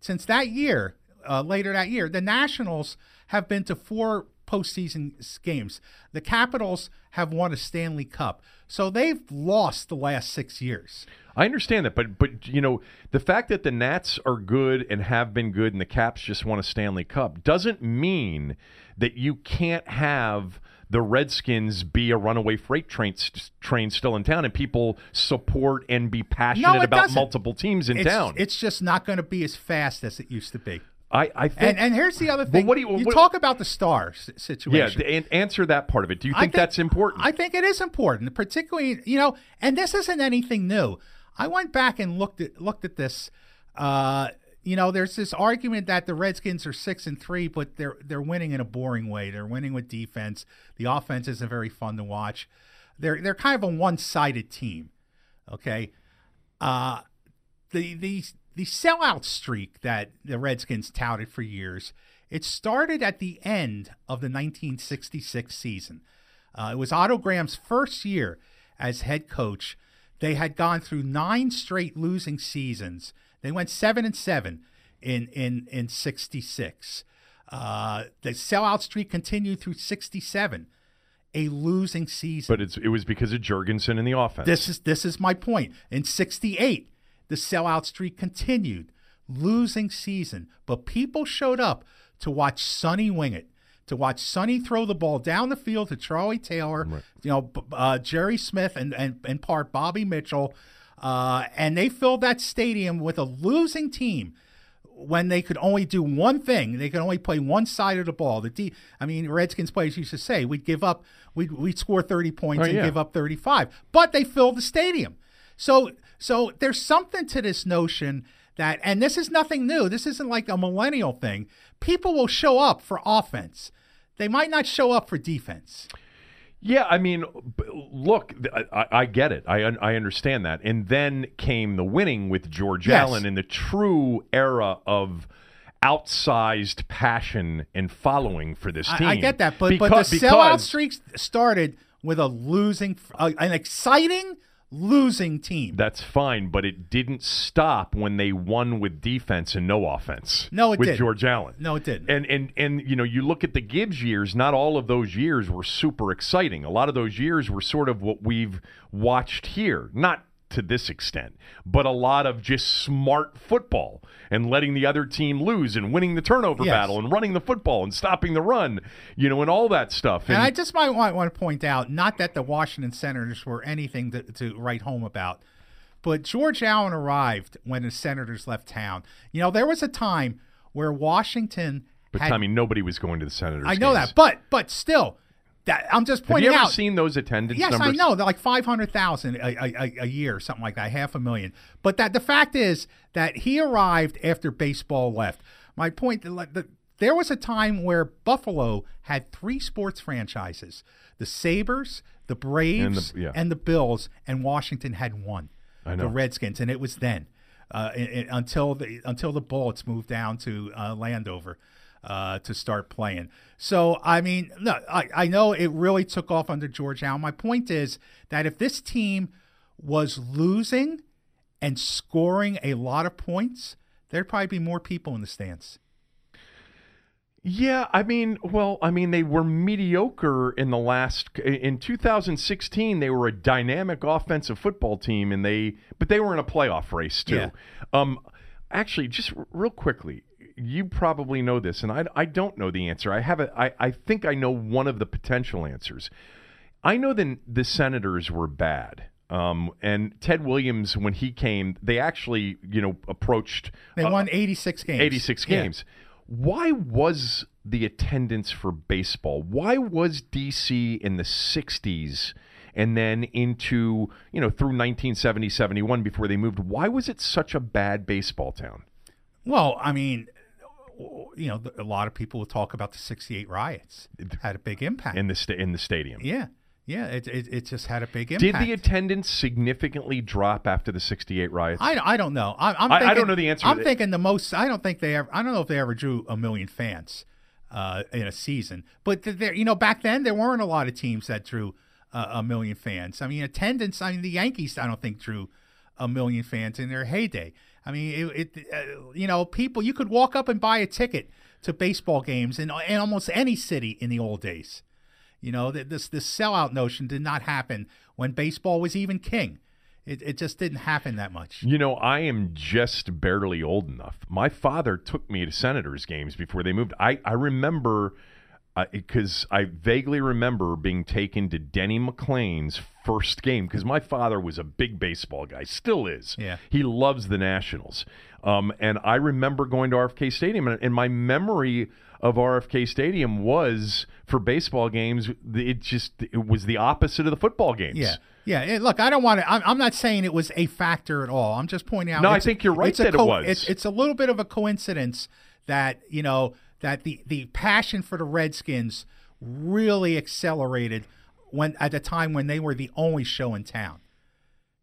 since that year, uh, later that year, the Nationals have been to four postseason games. The Capitals have won a Stanley Cup, so they've lost the last six years. I understand that, but but you know the fact that the Nats are good and have been good, and the Caps just won a Stanley Cup doesn't mean that you can't have the Redskins be a runaway freight train train still in town, and people support and be passionate it about doesn't. multiple teams in It's, town. it's just not going to be as fast as it used to be. I I think And and here's the other thing. what do you- you what- talk about the star s- yeah, situation? and answer that part of it. Do you I think, that's important? I think it is important, particularly you know, and this isn't anything new. I went back and looked at looked at this. Uh, you know, there's this argument that the Redskins are six and three, but they're they're winning in a boring way. They're winning with defense. The offense isn't very fun to watch. They're they're kind of a one sided team. Okay, uh, the the the sellout streak that the Redskins touted for years. It started at the end of the 1966 season. Uh, it was Otto Graham's first year as head coach. They had gone through nine straight losing seasons. They went seven and seven in in in '66. Uh, the sellout streak continued through '67, a losing season. but it's it was because of Jurgensen in the offense. This is this is my point. In '68, the sellout streak continued, losing season, but people showed up to watch Sonny wing it, to watch Sonny throw the ball down the field to Charlie Taylor, you know, uh, Jerry Smith, and and in part Bobby Mitchell, uh, and they filled that stadium with a losing team when they could only do one thing. They could only play one side of the ball. The D, I mean, Redskins players used to say we'd give up, we'd, we'd score 30 points Oh, and yeah. give up 35, but they filled the stadium. So, so there's something to this notion that, and this is nothing new. This isn't like a millennial thing. People will show up for offense. They might not show up for defense. Yeah, I mean, look, I, I- get it. I I understand that. And then came the winning with George Yes. Allen in the true era of outsized passion and following for this team. I, I get that, but but Because- the sellout because- streak started with a losing, uh, an exciting losing team. That's fine, but it didn't stop when they won with defense and no offense. No, it with didn't. With George Allen. No, it didn't. And and and you know, you look at the Gibbs years. Not all of those years were super exciting. A lot of those years were sort of what we've watched here. Not to this extent, but a lot of just smart football and letting the other team lose and winning the turnover Yes. battle and running the football and stopping the run, you know, and all that stuff. And I just might want, want to point out, not that the Washington Senators were anything to, to write home about, but George Allen arrived when the Senators left town. You know, there was a time where Washington but had. Tommy, nobody was going to the Senators. I know games. that, but but still, that I'm just pointing out. Have you ever out. seen those attendance Yes, numbers? I know. They're like five hundred thousand a, a, a- year, something like that, half a million. But that the fact is that he arrived after baseball left. My point: the, the, there was a time where Buffalo had three sports franchises: the Sabres, the Braves, And the- yeah. and the Bills, and Washington had one. I know. The Redskins, and it was then. uh, in, in- until the until the Bullets moved down to uh, Landover uh, to start playing. So I mean, no, I, I know it really took off under George Allen. My point is that if this team was losing and scoring a lot of points, there'd probably be more people in the stands. Yeah, I mean, well, I mean, they were mediocre in the last in 2016. They were a dynamic offensive football team, and they but they were in a playoff race too. Yeah. Um, actually, just r- real quickly, you probably know this, and I, I don't know the answer. I have a, I, I think I know one of the potential answers. I know that the Senators were bad. Um, and Ted Williams, when he came, they actually, you know, approached They uh, won 86 games. 86 Yeah. games. Why was the attendance for baseball? Why was DC in the 60s and then into, you know, through 1970, 71 before they moved? Why was it such a bad baseball town? Well, I mean, you know, a lot of people will talk about the 68 riots. It had a big impact. in the sta- in the stadium. yeah. Yeah. It, it, it just had a big impact. Did the attendance significantly drop after the 68 riots? I, I don't know. I, I'm I- I don't know the answer I'm that. thinking the most. I don't think they ever. I don't know if they ever drew a million fans uh, in a season. But there, you know, back then there weren't a lot of teams that drew uh, a million fans. I mean, attendance. I mean, the Yankees. I don't think drew a million fans in their heyday. I mean, it. it uh, you know, people. You could walk up and buy a ticket to baseball games in, in almost any city in the old days. You know, th- this this sellout notion did not happen when baseball was even king. It, it just didn't happen that much. You know, I am just barely old enough. My father took me to Senators games before they moved. I, I remember, because I vaguely remember being taken to Denny McLain's first game, because my father was a big baseball guy, still is. Yeah. He loves the Nationals. Um, and I remember going to RFK Stadium, and, and my memory of RFK Stadium was for baseball games, it just it was the opposite of the football games. Yeah. Yeah, look, I don't want to. I'm, I'm not saying it was a factor at all. I'm just pointing out. No, I think you're right that it was. It's, it's a little bit of a coincidence that you know that the the passion for the Redskins really accelerated when at the time when they were the only show in town.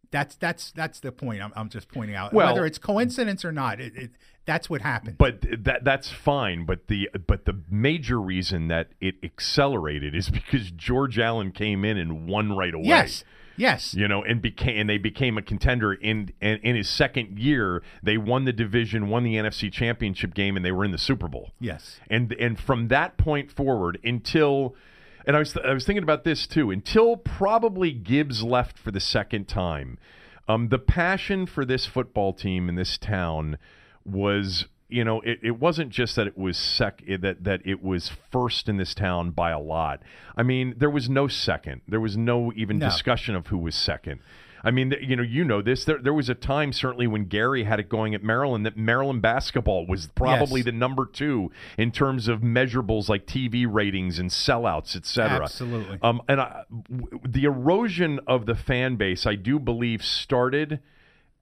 That's that's that's the point. I'm, I'm just pointing out. Well- Whether it's coincidence or not, it, it, that's what happened. but that that's fine. But the but the major reason that it accelerated is [LAUGHS] because George Allen came in and won right away. yes, yes, You know, and became and they became a contender in, in in his second year. They won the division, won the NFC Championship game, and they were in the Super Bowl. yes. And and from that point forward until and I was I was thinking about this too until probably Gibbs left for the second time. Um, the passion for this football team in this town was you know it, it wasn't just that it was sec that that it was first in this town by a lot. I mean there was no second. There was no even No. discussion of who was second. I mean, you know, you know this. There, there was a time, certainly, when Gary had it going at Maryland, that Maryland basketball was probably Yes. the number two in terms of measurables like TV ratings and sellouts, et cetera. Absolutely. Um, and I, w- the erosion of the fan base, I do believe, started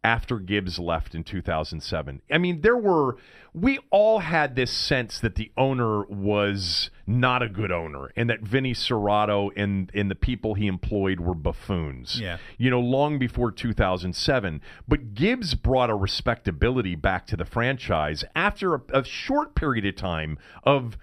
after Gibbs left in 2007. I mean, there were we all had this sense that the owner was not a good owner and that Vinny Cerrato and and the people he employed were buffoons. Yeah. You know, long before 2007, but Gibbs brought a respectability back to the franchise after a, a short period of time of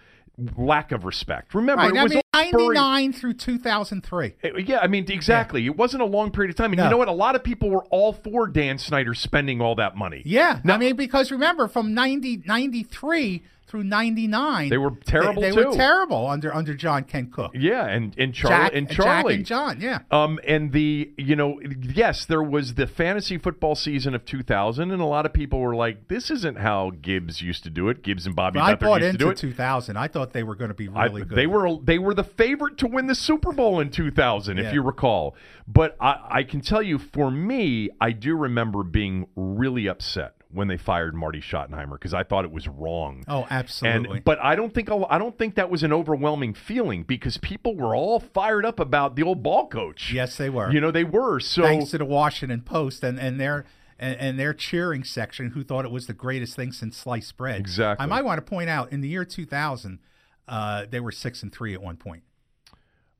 lack of respect. Remember, Right. it I was mean, all spurring- 99 through 2003. uh, Yeah, I mean, exactly. It wasn't a long period of time. And No. you know what? A lot of people were all for Dan Snyder spending all that money. Yeah. Now- I mean, because remember, from 90, 93 through 99, They were terrible, They, they were terrible under under John Kent Cooke. Yeah, and and Charlie Jack, and Jack Charlie. and John, yeah. Um, and the you know yes, there was the fantasy football season of 2000, and a lot of people were like, "This isn't how Gibbs used to do it." Gibbs and Bobby I bought used to do into it. 2000. I thought they were going to be I- really good. They were they were the favorite to win the Super Bowl in 2000, Yeah. if you recall. But I, I can tell you, for me, I do remember being really upset when they fired Marty Schottenheimer because I thought it was wrong. Oh, absolutely. And but I don't think I don't think that was an overwhelming feeling because people were all fired up about the old ball coach. yes, they were. You know they were. So Thanks to the Washington Post and and their and, and their cheering section, who thought it was the greatest thing since sliced bread. Exactly. I might want to point out in the year 2000, uh, they were six and three at one point.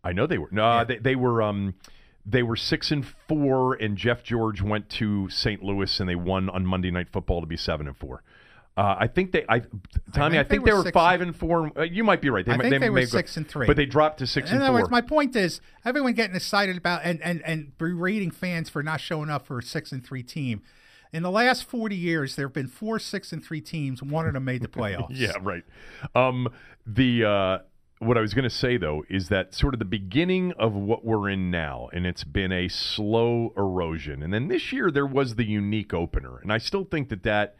I know they were. No, they, they were. Um, they were six and four, and Jeff George went to St. Louis and they won on Monday Night Football to be seven and four. Uh, I think they, I, Tommy, I think think, they they, were were five and four. Uh, you might be right. They, I think they were may go- six and three. but they dropped to six In and other four. words, my point is everyone getting excited about and, and, and berating fans for not showing up for a six and three team. In the last forty years, there have been four six and three teams. One of them made the [LAUGHS] playoffs. Yeah, right. Um, the uh, what I was going to say though is that sort of the beginning of what we're in now, and it's been a slow erosion. And then this year there was the unique opener, and I still think that that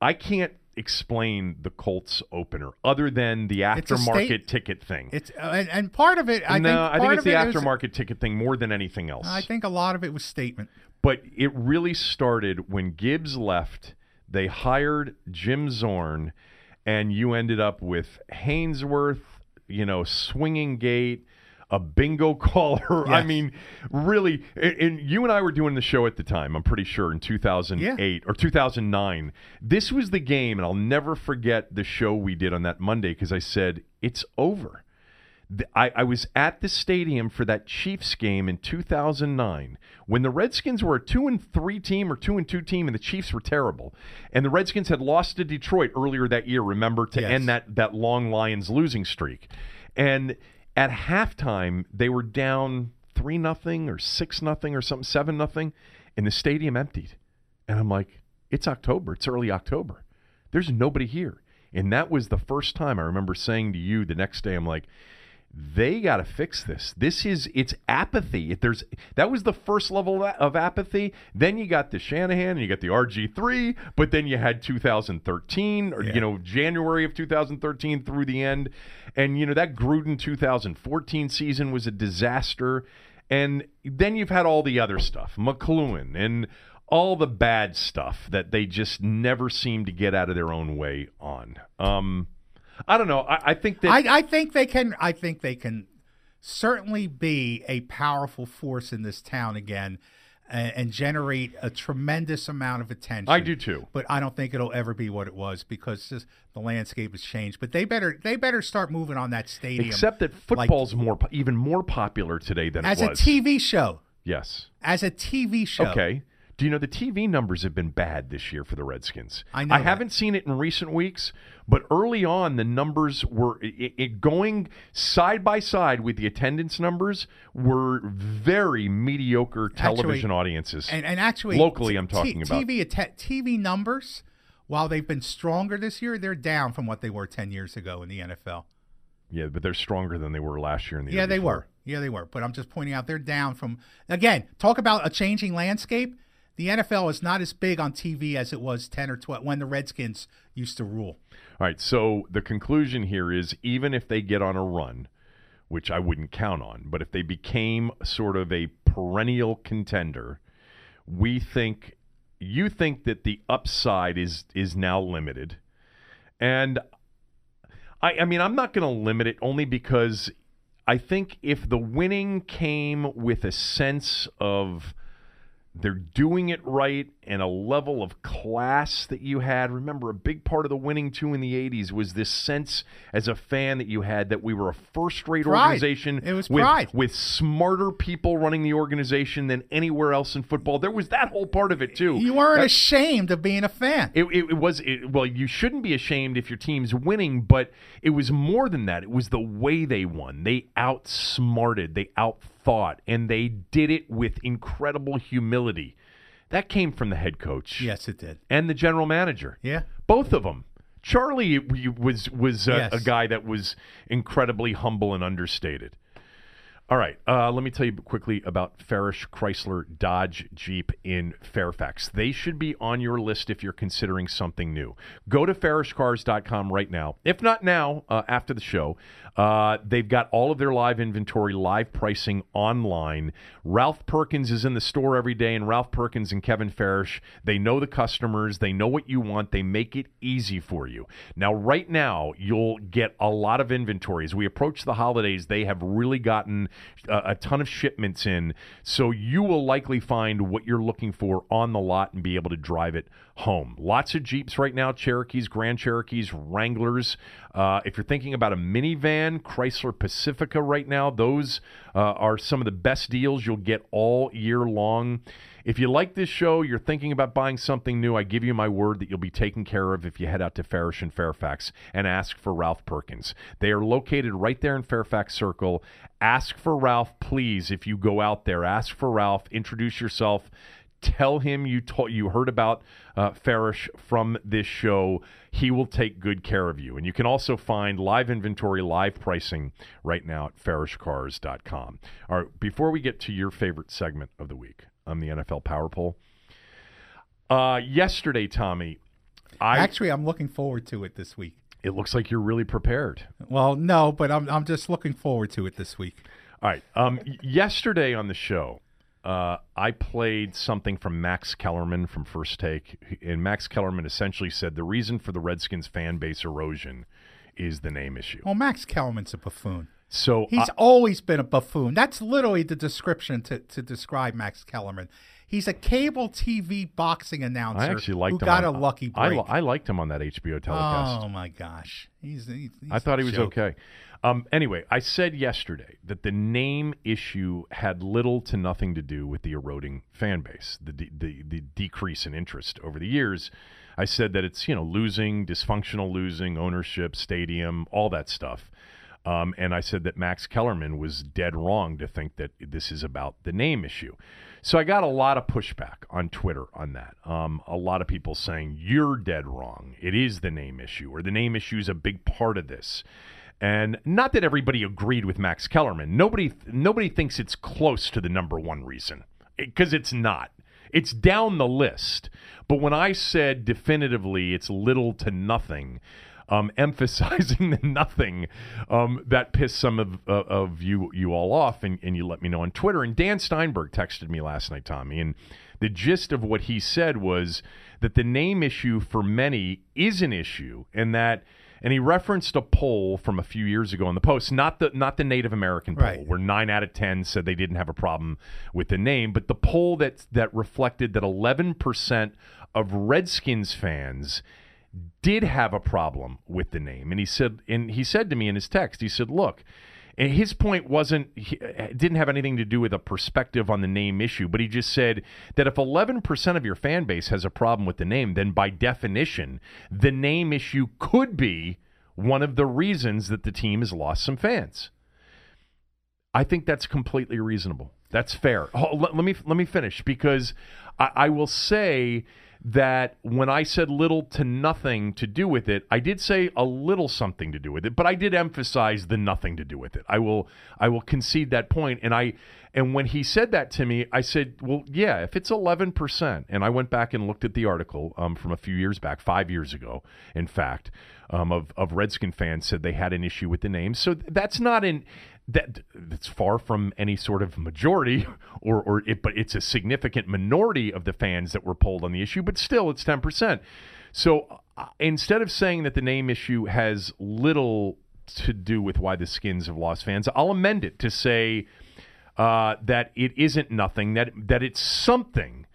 I can't explain the Colts opener other than the aftermarket state- ticket thing. It's uh, and, and part of it. I no, think I think it's the it was- aftermarket ticket thing more than anything else. I think a lot of it was statement. But it really started when Gibbs left. They hired Jim Zorn, and you ended up with Haynesworth, you know, swinging gate, a bingo [LAUGHS] caller. I mean, really. And, you and I were doing the show at the time. I'm pretty sure in 2008 or 2009. This was the game, and I'll never forget the show we did on that Monday because I said it's over. I, I was at the stadium for that Chiefs game in 2009 when the Redskins were a two and three team or two and two team, and the Chiefs were terrible. And the Redskins had lost to Detroit earlier that year. Remember to Yes. end that that long Lions losing streak. And at halftime, they were down three nothing or six nothing or something seven nothing, and the stadium emptied. And I'm like, it's October. It's early October. There's nobody here. And that was the first time I remember saying to you the next day, I'm like, they got to fix this. This is it's apathy. If there's that was the first level of- apathy. Then you got the Shanahan and you got the RG3, but then you had 2013 or you know January of 2013 through the end, and you know that Gruden 2014 season was a disaster, and then you've had all the other stuff, McCloughan and all the bad stuff that they just never seem to get out of their own way on. Um, I don't know. I, I think that I, I think they can. I think they can certainly be a powerful force in this town again, and, and generate a tremendous amount of attention. I do too. but I don't think it'll ever be what it was because just the landscape has changed. But they better they better start moving on that stadium. Except that like- football's more even more popular today than as it a. TV show. yes. As a TV show. Okay. Do you know the TV numbers have been bad this year for the Redskins? I know I that. haven't seen it in recent weeks, but early on the numbers were it, it going side by side with the attendance numbers were very mediocre television audiences. And, and actually, Locally, t- I'm talking t- about. TV atte- TV numbers. While they've been stronger this year, they're down from what they were ten years ago in the NFL. yeah, but they're stronger than they were last year in the Yeah, they before. were. Yeah, they were. But I'm just pointing out they're down from again. Talk about a changing landscape. The NFL is not as big on TV as it was ten or twelve when the Redskins used to rule. All right. So the conclusion here is even if they get on a run, which I wouldn't count on, but if they became sort of a perennial contender, we think you think that the upside is is now limited. And I I mean I'm not going to limit it only because I think if the winning came with a sense of they're doing it right and a level of class that you had. Remember, a big part of the winning too in the 80s was this sense as a fan that you had that we were a first rate organization It was with, pride. with smarter people running the organization than anywhere else in football. There was that whole part of it too. You weren't That- ashamed of being a fan. it, it, it was it, well. You shouldn't be ashamed if your team's winning, but it was more than that. It was the way they won. They outsmarted, they outthought, and they did it with incredible humility. That came from the head coach, yes, it did. and the general manager. Yeah. both of them. Charlie was was uh, Yes. a guy that was incredibly humble and understated. All right, uh, let me tell you quickly about Farrish Chrysler Dodge Jeep in Fairfax. They should be on your list if you're considering something new. Go to farrishcars.com right now. If not now, uh, after the show, uh, they've got all of their live inventory, live pricing online. Ralph Perkins is in the store every day, and Ralph Perkins and Kevin Farrish, they know the customers, they know what you want, they make it easy for you. Now, right now, you'll get a lot of inventory. As we approach the holidays, they have really gotten a ton of shipments in, so you will likely find what you're looking for on the lot and be able to drive it home. Lots of Jeeps right now Cherokees, Grand Cherokees, Wranglers. Uh, if you're thinking about a minivan, Chrysler Pacifica right now, those uh, are some of the best deals you'll get all year long. If you like this show, you're thinking about buying something new, I give you my word that you'll be taken care of if you head out to Farrish and Fairfax and ask for Ralph Perkins. They are located right there in Fairfax Circle. Ask for Ralph, please, if you go out there. Ask for Ralph, introduce yourself. Tell him you you heard about uh, Farrish from this show. He will take good care of you. And you can also find live inventory, live pricing right now at farrishcars.com. All right, before we get to your favorite segment of the week on the NFL Power Poll, uh, yesterday, Tommy, I Actually, I'm looking forward to it this week. it looks like you're really prepared. Well, no, but I'm I'm just looking forward to it this week. All right. Um, yesterday on the show, uh, I played something from Max Kellerman from First Take, and Max Kellerman essentially said the reason for the Redskins fan base erosion is the name issue. Well, Max Kellerman's a buffoon. So He's I- always been a buffoon. That's literally the description to, to describe Max Kellerman. He's a cable TV boxing announcer I actually liked who him. got on- a lucky I, break. li- I liked him on that HBO telecast. oh my gosh, he's, he's, he's I thought he was joke. okay. Um, anyway, I said yesterday that the name issue had little to nothing to do with the eroding fan base, the de- the the decrease in interest over the years. I said that it's you know losing, dysfunctional losing, ownership, stadium, all that stuff. Um, and I said that Max Kellerman was dead wrong to think that this is about the name issue. So I got a lot of pushback on Twitter on that. Um, a lot of people saying, you're dead wrong. It is the name issue, or the name issue is a big part of this. And not that everybody agreed with Max Kellerman. Nobody, nobody thinks it's close to the number one reason because it's not. It's down the list. But when I said definitively it's little to nothing, um, [LAUGHS] emphasizing the nothing, um, that pissed some of, uh, of you you all off, and, and you let me know on Twitter. And Dan Steinberg texted me last night, Tommy, and the gist of what he said was that the name issue for many is an issue, and that. And he referenced a poll from a few years ago in the Post, not the not the Native American poll, Right. where nine out of ten said they didn't have a problem with the name, but the poll that that reflected that eleven percent of Redskins fans did have a problem with the name. And he said, and he said to me in his text, he said, "Look." And his point wasn't he, eh, didn't have anything to do with a perspective on the name issue, but he just said that if 11% of your fan base has a problem with the name, then by definition, the name issue could be one of the reasons that the team has lost some fans. I think that's completely reasonable. That's fair. Oh, let, let me let me finish because I, I will say that when I said little to nothing to do with it, I did say a little something to do with it, but I did emphasize the nothing to do with it. I will I will concede that point, and I and when he said that to me, I said, well, yeah, if it's eleven percent, and I went back and looked at the article um, from a few years back, five years ago, in fact, um, of of Redskin fans said they had an issue with the name, so that's not in that that's far from any sort of majority [LAUGHS] or or it, but it's a significant minority of the fans that were polled on the issue but still it's 10% so uh, instead of saying that the name issue has little to do with why the skins have lost fans i'll amend it to say uh, that it isn't nothing that that it's something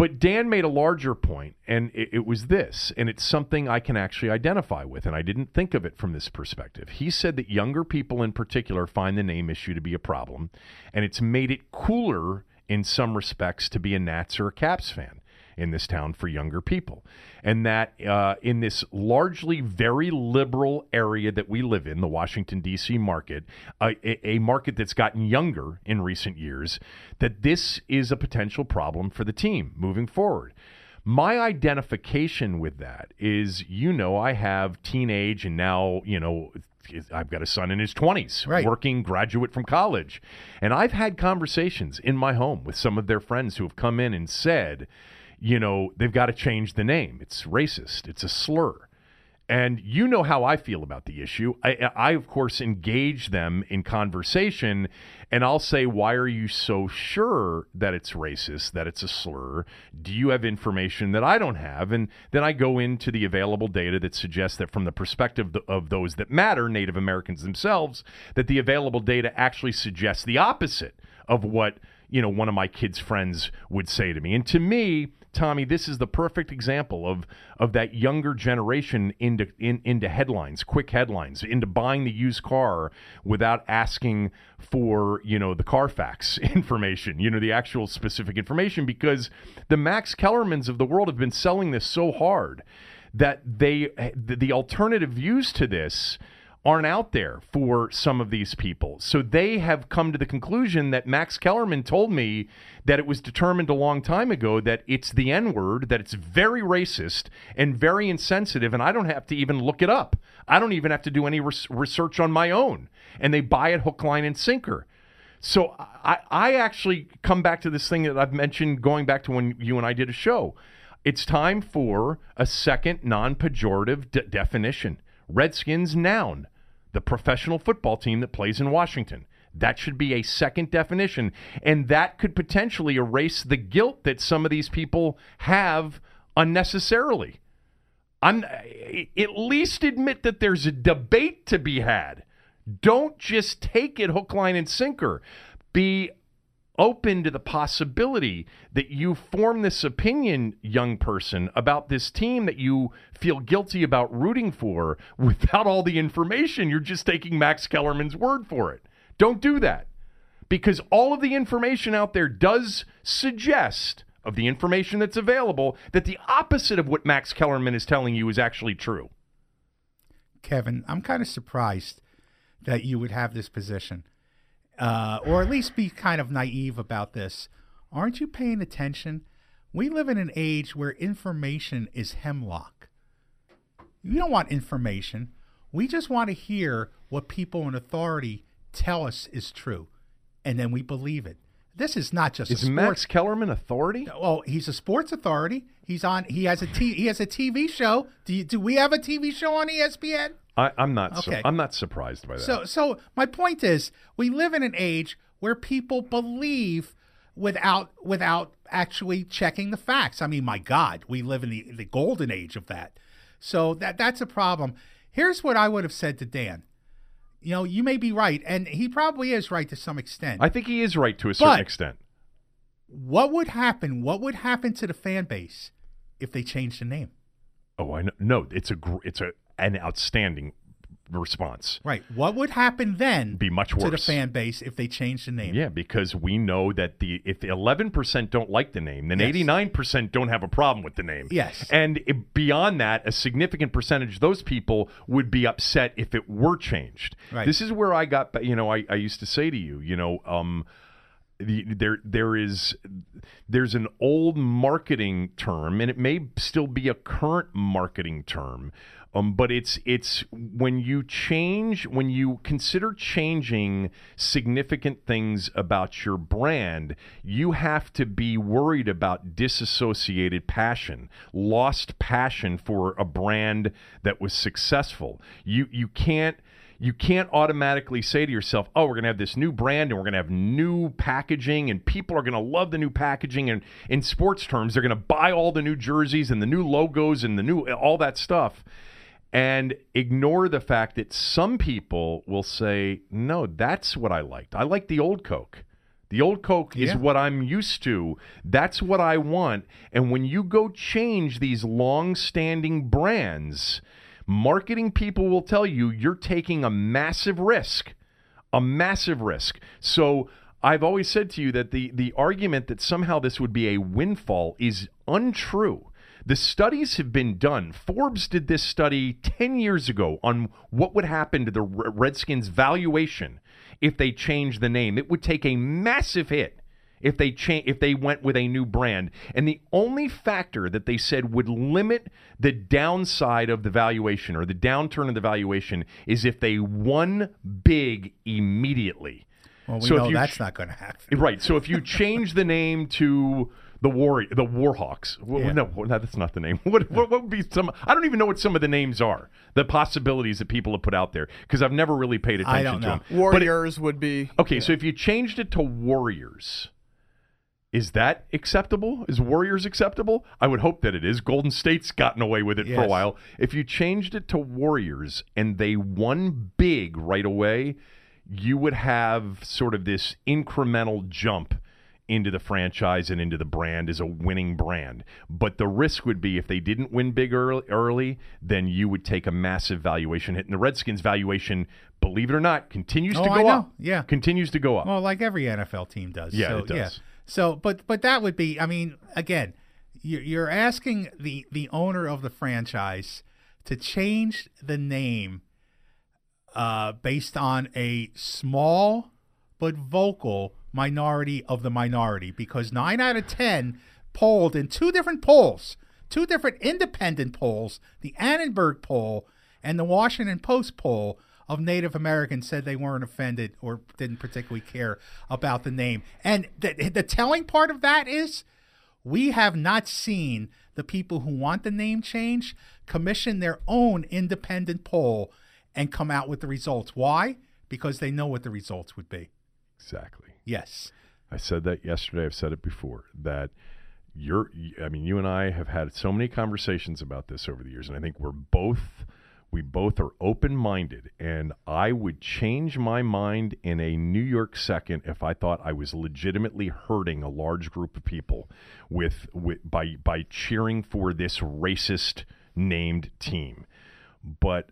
but Dan made a larger point, and it, it was this, and it's something I can actually identify with, and I didn't think of it from this perspective. He said that younger people in particular find the name issue to be a problem, and it's made it cooler in some respects to be a Nats or a Caps fan in this town for younger people. And that uh, in this largely very liberal area that we live in, the Washington, D.C. market, a, a market that's gotten younger in recent years, that this is a potential problem for the team moving forward. My identification with that is, you know, I have teenage and now, you know, I've got a son in his 20s, Right. working graduate from college. And I've had conversations in my home with some of their friends who have come in and said, you know, they've got to change the name. It's racist, it's a slur. And you know how I feel about the issue. I, I, of course, engage them in conversation, and I'll say, Why are you so sure that it's racist, that it's a slur? Do you have information that I don't have? And then I go into the available data that suggests that, from the perspective of those that matter, Native Americans themselves, that the available data actually suggests the opposite of what you know one of my kids' friends would say to me. And to me, Tommy, this is the perfect example of of that younger generation into in, into headlines, quick headlines, into buying the used car without asking for you know the Carfax [LAUGHS] information, you know the actual specific information, because the Max Kellermans of the world have been selling this so hard that they the alternative views to this aren't out there for some of these people. So they have come to the conclusion that Max Kellerman told me that it was determined a long time ago that it's the N word, that it's very racist and very insensitive, and I don't have to even look it up. I don't even have to do any res- research on my own. And they buy it hook, line, and sinker. So I, I actually come back to this thing that I've mentioned going back to when you and I did a show. It's time for a second non pejorative de- definition. Redskins noun, the professional football team that plays in Washington. That should be a second definition. And that could potentially erase the guilt that some of these people have unnecessarily. I'm at least admit that there's a debate to be had. Don't just take it hook, line, and sinker. Be open to the possibility that you form this opinion, young person, about this team that you feel guilty about rooting for [LAUGHS] without all the information. You're just taking Max Kellerman's word for it. Don't do that because all of the information out there does suggest, of the information that's available, that the opposite of what Max Kellerman is telling you is actually true. Kevin, I'm kind of surprised that you would have this position uh, or at least be kind of naive about this. Aren't you paying attention? We live in an age where information is hemlock. We don't want information. We just want to hear what people in authority tell us is true, and then we believe it. This is not just is a sports. Max Kellerman authority? Well, he's a sports authority. He's on. He has a t- he has a TV show. Do you, do we have a TV show on ESPN? I, am not. Okay. Su- I'm not surprised by that. So, so my point is, we live in an age where people believe without without actually checking the facts. I mean, my God, we live in the the golden age of that. So that that's a problem. Here's what I would have said to Dan. You know, you may be right, and he probably is right to some extent. I think he is right to a certain But- extent. what would happen? What would happen to the fan base if they changed the name? Oh, I know. No, it's a gr- it's a an outstanding response. Right. What would happen then? Be much worse to the fan base if they changed the name. Yeah, because we know that the if eleven percent don't like the name, then eighty nine percent don't have a problem with the name. Yes. and i- beyond that, a significant percentage of those people would be upset if it were changed. Right. This is where I got. You know, I, I used to say to you, you know, um, the, there there is there's an old marketing term, and it may still be a current marketing term. Um, but it's it's when you change when you consider changing significant things about your brand, you have to be worried about disassociated passion, lost passion for a brand that was successful. You you can't you can't automatically say to yourself, "Oh, we're going to have this new brand and we're going to have new packaging and people are going to love the new packaging and in sports terms, they're going to buy all the new jerseys and the new logos and the new all that stuff." And ignore the fact that some people will say, "No, that's what I liked. I like the old Coke." The old Coke is what I'm used to. That's what I want. And when you go change these long standing brands, marketing people will tell you you're taking a massive risk. A massive risk. So I've always said to you that the, the argument that somehow this would be a windfall is untrue. The studies have been done. Forbes did this study 10 years ago on what would happen to the Redskins' valuation if they changed the name. It would take a massive hit if they cha- if they went with a new brand. And the only factor that they said would limit the downside of the valuation or the downturn of the valuation is if they won big immediately. Well, we So if know you that's ch- not going to happen. [LAUGHS] Right. So if you change the name to the war the Warhawks, Yeah. no, no, that's not the name. [LAUGHS] What, what what would be some? I don't even know what some of the names are. The possibilities that people have put out there because I've never really paid attention I don't to them. But it- Warriors would be okay, so if you changed it to Warriors. Is that acceptable? Is Warriors acceptable? I would hope that it is. Golden State's gotten away with it for a while. If you changed it to Warriors and they won big right away, you would have sort of this incremental jump into the franchise and into the brand as a winning brand. But the risk would be if they didn't win big early, early then you would take a massive valuation hit. And the Redskins valuation, believe it or not, continues Oh, to go up. Yeah. Continues to go up. Well, like every NFL team does. Yeah, so, it does. Yeah. So, but but that would be. I mean, again, you- you're asking the the owner of the franchise to change the name uh, based on a small but vocal minority of the minority, because nine out of ten polled in two different polls, two different independent polls, the Annenberg poll and the Washington Post poll of Native Americans said they weren't offended or didn't particularly care about the name. And the, the telling part of that is we have not seen the people who want the name change commission their own independent poll and come out with the results. Why? Because they know what the results would be. exactly. Yes. I said that yesterday. I've said it before that you're, I mean, you and I have had so many conversations about this over the years, and I think we're both, we both are open minded. And I would change my mind in a New York second if I thought I was legitimately hurting a large group of people with, with by by cheering for this racist named team. But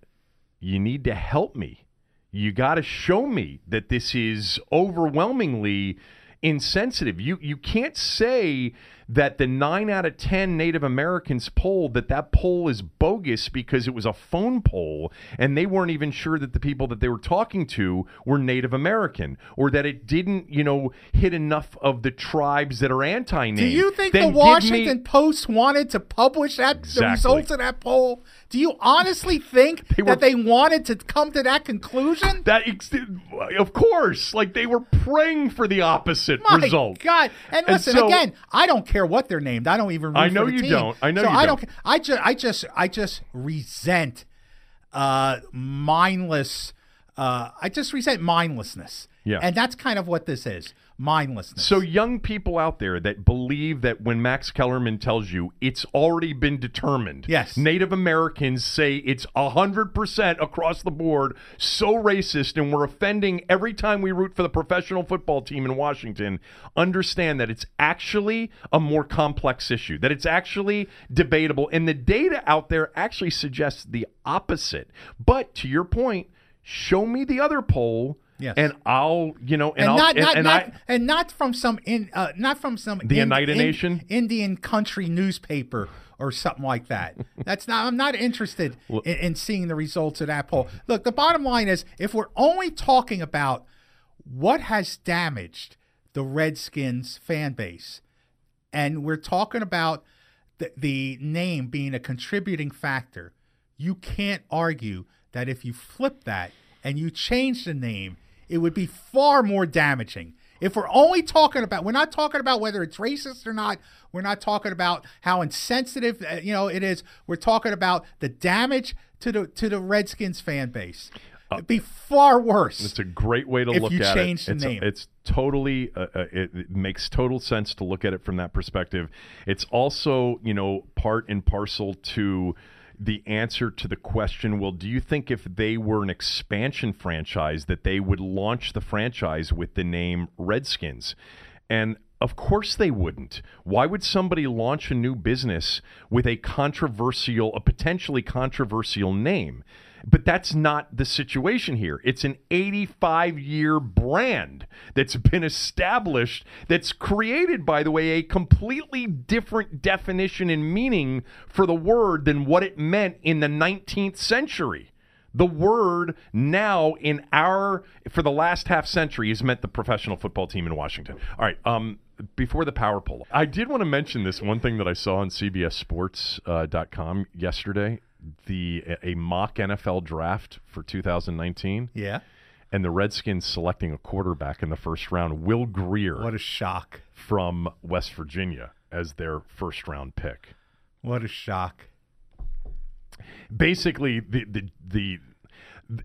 you need to help me. You got to show me that this is overwhelmingly insensitive. You you can't say that the 9 out of 10 Native Americans polled that that poll is bogus because it was a phone poll and they weren't even sure that the people that they were talking to were Native American or that it didn't, you know, hit enough of the tribes that are anti-Native. Do you think Then the give me- Washington Post wanted to publish that the results of that poll? Do you honestly think [LAUGHS] They were- that they wanted to come to that conclusion? that of course, like they were praying for the opposite My result. God! And And listen so- again. I don't care what they're named. I don't even. I know you team. don't. I know so you I don't. ca- I just. I just. I just resent uh, mindless. Uh, I just resent mindlessness. Yeah. And that's kind of what this is. Mindlessness. So young people out there that believe that when Max Kellerman tells you it's already been determined. Yes. Native Americans say it's 100% across the board so racist and we're offending every time we root for the professional football team in Washington. Understand that it's actually a more complex issue. That it's actually debatable and the data out there actually suggests the opposite. But to your point, show me the other poll Yes. and I'll, you know, and, and I'll not and, not, and not I and not from some in uh, not from some The Oneida Nation? Indian country newspaper or something like that. [LAUGHS] That's not. I'm not interested in, in seeing the results of that poll. Look, the bottom line is, if we're only talking about what has damaged the Redskins fan base, and we're talking about the, the name being a contributing factor, you can't argue that if you flip that and you change the name, it would be far more damaging. If we're only talking about, we're not talking about whether it's racist or not. We're not talking about how insensitive uh, you know it is. We're talking about the damage to the to the Redskins fan base. It'd be far worse. It's a great way to If look you at change it. the it's, name. it's totally, uh, uh, it, it makes total sense to look at it from that perspective. It's also, you know, part and parcel to the answer to the question well, do you think if they were an expansion franchise that they would launch the franchise with the name Redskins? And of course they wouldn't. Why would somebody launch a new business with a controversial, a potentially controversial name? But that's not the situation here. It's an 85 year brand that's been established, that's created, by the way, a completely different definition and meaning for the word than what it meant in the 19th century. The word now in our for the last half century has meant the professional football team in Washington. All right, um, before the power poll, I did want to mention this one thing that I saw on CBSSports.com yesterday. The a mock NFL draft for 2019, yeah. and the Redskins selecting a quarterback in the first round, Will Grier What a shock. from West Virginia as their first round pick What a shock. basically the the the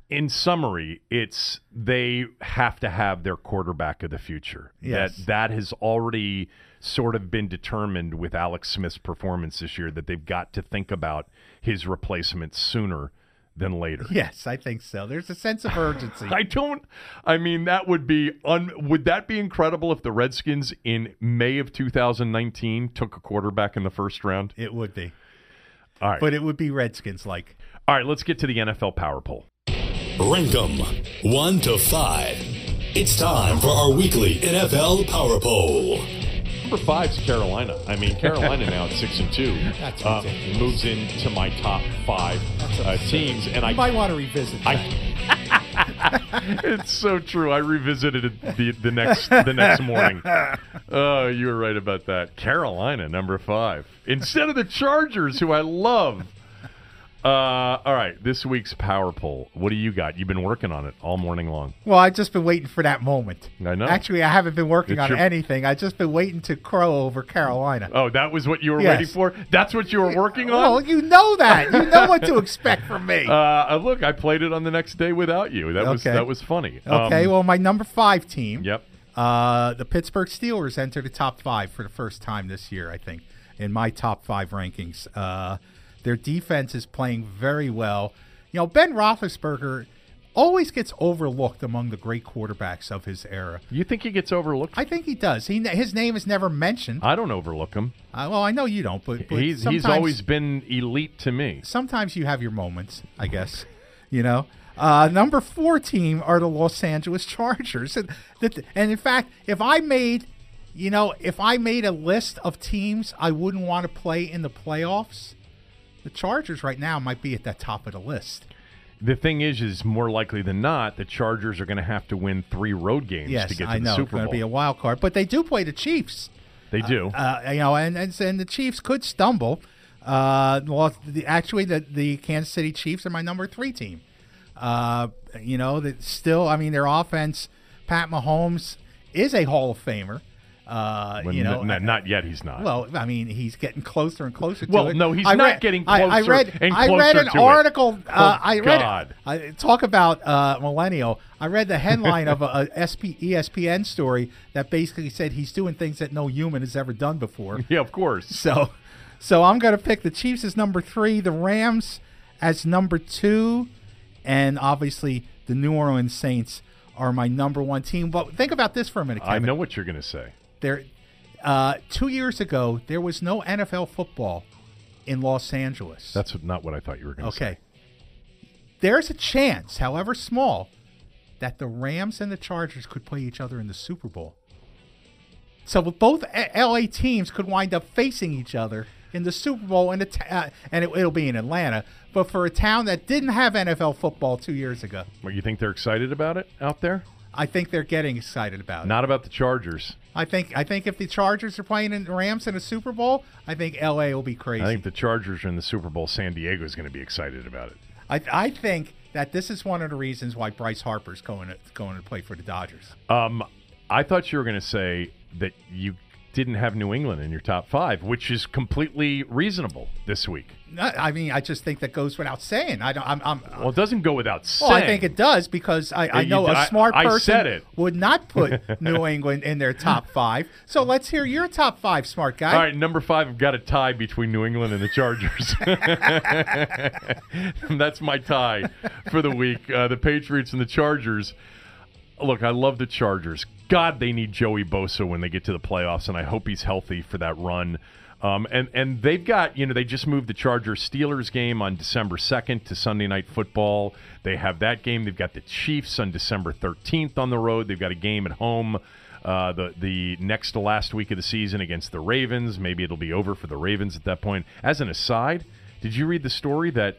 in summary it's they have to have their quarterback of the future Yes. that that has already sort of been determined with Alex Smith's performance this year that they've got to think about his replacement sooner than later. Yes, I think so. There's a sense of urgency. [LAUGHS] I don't. I mean, that would be un. Would that be incredible if the Redskins in May of 2019 took a quarterback in the first round? it would be, All right. but it would be Redskins like. All right. Let's get to the NFL power poll. Rank them 1 to 5. It's time for our weekly NFL Power Poll. Number five's Carolina. I mean, Carolina now at [LAUGHS] six and two That's uh, ridiculous. moves into my top five uh, teams, and I might want to revisit. That. I, [LAUGHS] it's so true. I revisited it the the next the next morning. [LAUGHS] Oh, you were right about that. Carolina, number five, instead of the Chargers, who I love. Uh, all right, this week's power poll. What do you got? You've been working on it all morning long. Well, I've just been waiting for that moment. I know. Actually, I haven't been working It's on your- anything. I've just been waiting to crow over Carolina. Oh, that was what you were Yes. waiting for. That's what you were working on. Well, you know that. You know what to expect from me. [LAUGHS] Uh, look, I played it on the next day without you. That was that was funny. okay, Um, well, my number five team. Yep. Uh, the Pittsburgh Steelers entered the top five for the first time this year, I think, in my top five rankings. Uh, their defense is playing very well. You know, Ben Roethlisberger always gets overlooked among the great quarterbacks of his era. You think he gets overlooked? I think he does. He his name is never mentioned. I don't overlook him. Uh, well, I know you don't, but, but He's he's always been elite to me. sometimes you have your moments, I guess. You know, uh, number four team are the Los Angeles Chargers, and, that- and in fact, if I made, you know, if I made a list of teams I wouldn't want to play in the playoffs, the Chargers right now might be at that top of the list. The thing is, is more likely than not, the Chargers are going to have to win three road games Yes, to get to I the know it's going to be a wild card, but they do play the Chiefs. they do. uh, you know, and, and and the Chiefs could stumble. Uh, well, the, actually, the the Kansas City Chiefs are my number three team. Uh, you know, that still, I mean, their offense. Pat Mahomes is a Hall of Famer. Uh, When- you know, not yet. He's not. well, I mean, he's getting closer and closer to Well, it. no, he's I not read- getting I, I read, and I read an article. Uh, Oh, I read. God. I, talk about uh, millennial. I read the headline of a, a SP, ESPN story that basically said he's doing things that no human has ever done before. [LAUGHS] yeah, of course. So, so I'm going to pick the Chiefs as number three, the Rams as number two, and obviously the New Orleans Saints are my number one team. But think about this for a minute, I know what you're going to say. There, uh, two years ago, there was no NFL football in Los Angeles. That's not what I thought you were going to say. okay. There's a chance, however small, that the Rams and the Chargers could play each other in the Super Bowl. So both LA teams could wind up facing each other in the Super Bowl, and, uh, and it, it'll be in Atlanta. But for a town that didn't have NFL football two years ago, Well, you think they're excited about it out there? I think they're getting excited about it. Not about the Chargers. I think I think if the Chargers are playing in the Rams in a Super Bowl, I think LA will be crazy. I think the Chargers are in the Super Bowl. San Diego is going to be excited about it. I, I think that this is one of the reasons why Bryce Harper's going to going to play for the Dodgers. Um, I thought you were going to say that you didn't have New England in your top five, which is completely reasonable this week. I mean, I just think that goes without saying. I don't. I'm. I'm Well, it doesn't go without saying. well, I think it does because I, I You- know a smart I person would not put [LAUGHS] New England in their top five. So let's hear your top five, smart guy. All right, number five, I've got a tie between New England and the Chargers. [LAUGHS] That's my tie for the week. Uh, the Patriots and the Chargers. Look, I love the Chargers. God, they need Joey Bosa when they get to the playoffs, and I hope he's healthy for that run. Um, and and they've got you know they just moved the Chargers Steelers game on December second to Sunday Night Football. They have that game. They've got the Chiefs on December thirteenth on the road. They've got a game at home uh, the the next to last week of the season against the Ravens. Maybe it'll be over for the Ravens at that point. As an aside, did you read the story that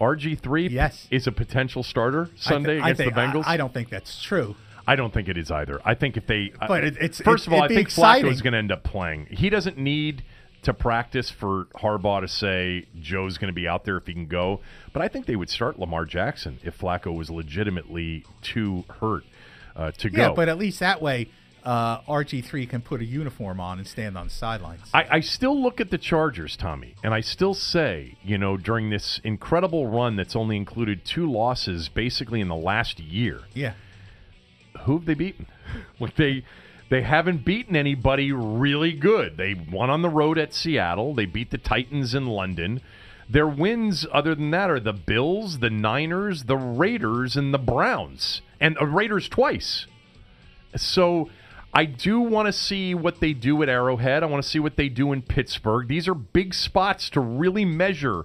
RG three Yes. is a potential starter Sunday I against think- the Bengals? I, I don't think that's true. I don't think it is either. I think if they, But it- it's- first of all, I think exciting. Flacco is going to end up playing. He doesn't need to practice for Harbaugh to say Joe's going to be out there if he can go. But I think they would start Lamar Jackson if Flacco was legitimately too hurt uh, to Yeah, go. Yeah, but at least that way, uh, RG three can put a uniform on and stand on the sidelines. I, I still look at the Chargers, Tommy, and I still say, you know, during this incredible run that's only included two losses basically in the last year, yeah. Who have they beaten? Like they they haven't beaten anybody really good. They won on the road at Seattle. They beat the Titans in London. Their wins, other than that, are the Bills, the Niners, the Raiders, and the Browns, and uh, Raiders twice. So I do want to see what they do at Arrowhead. I want to see what they do in Pittsburgh. These are big spots to really measure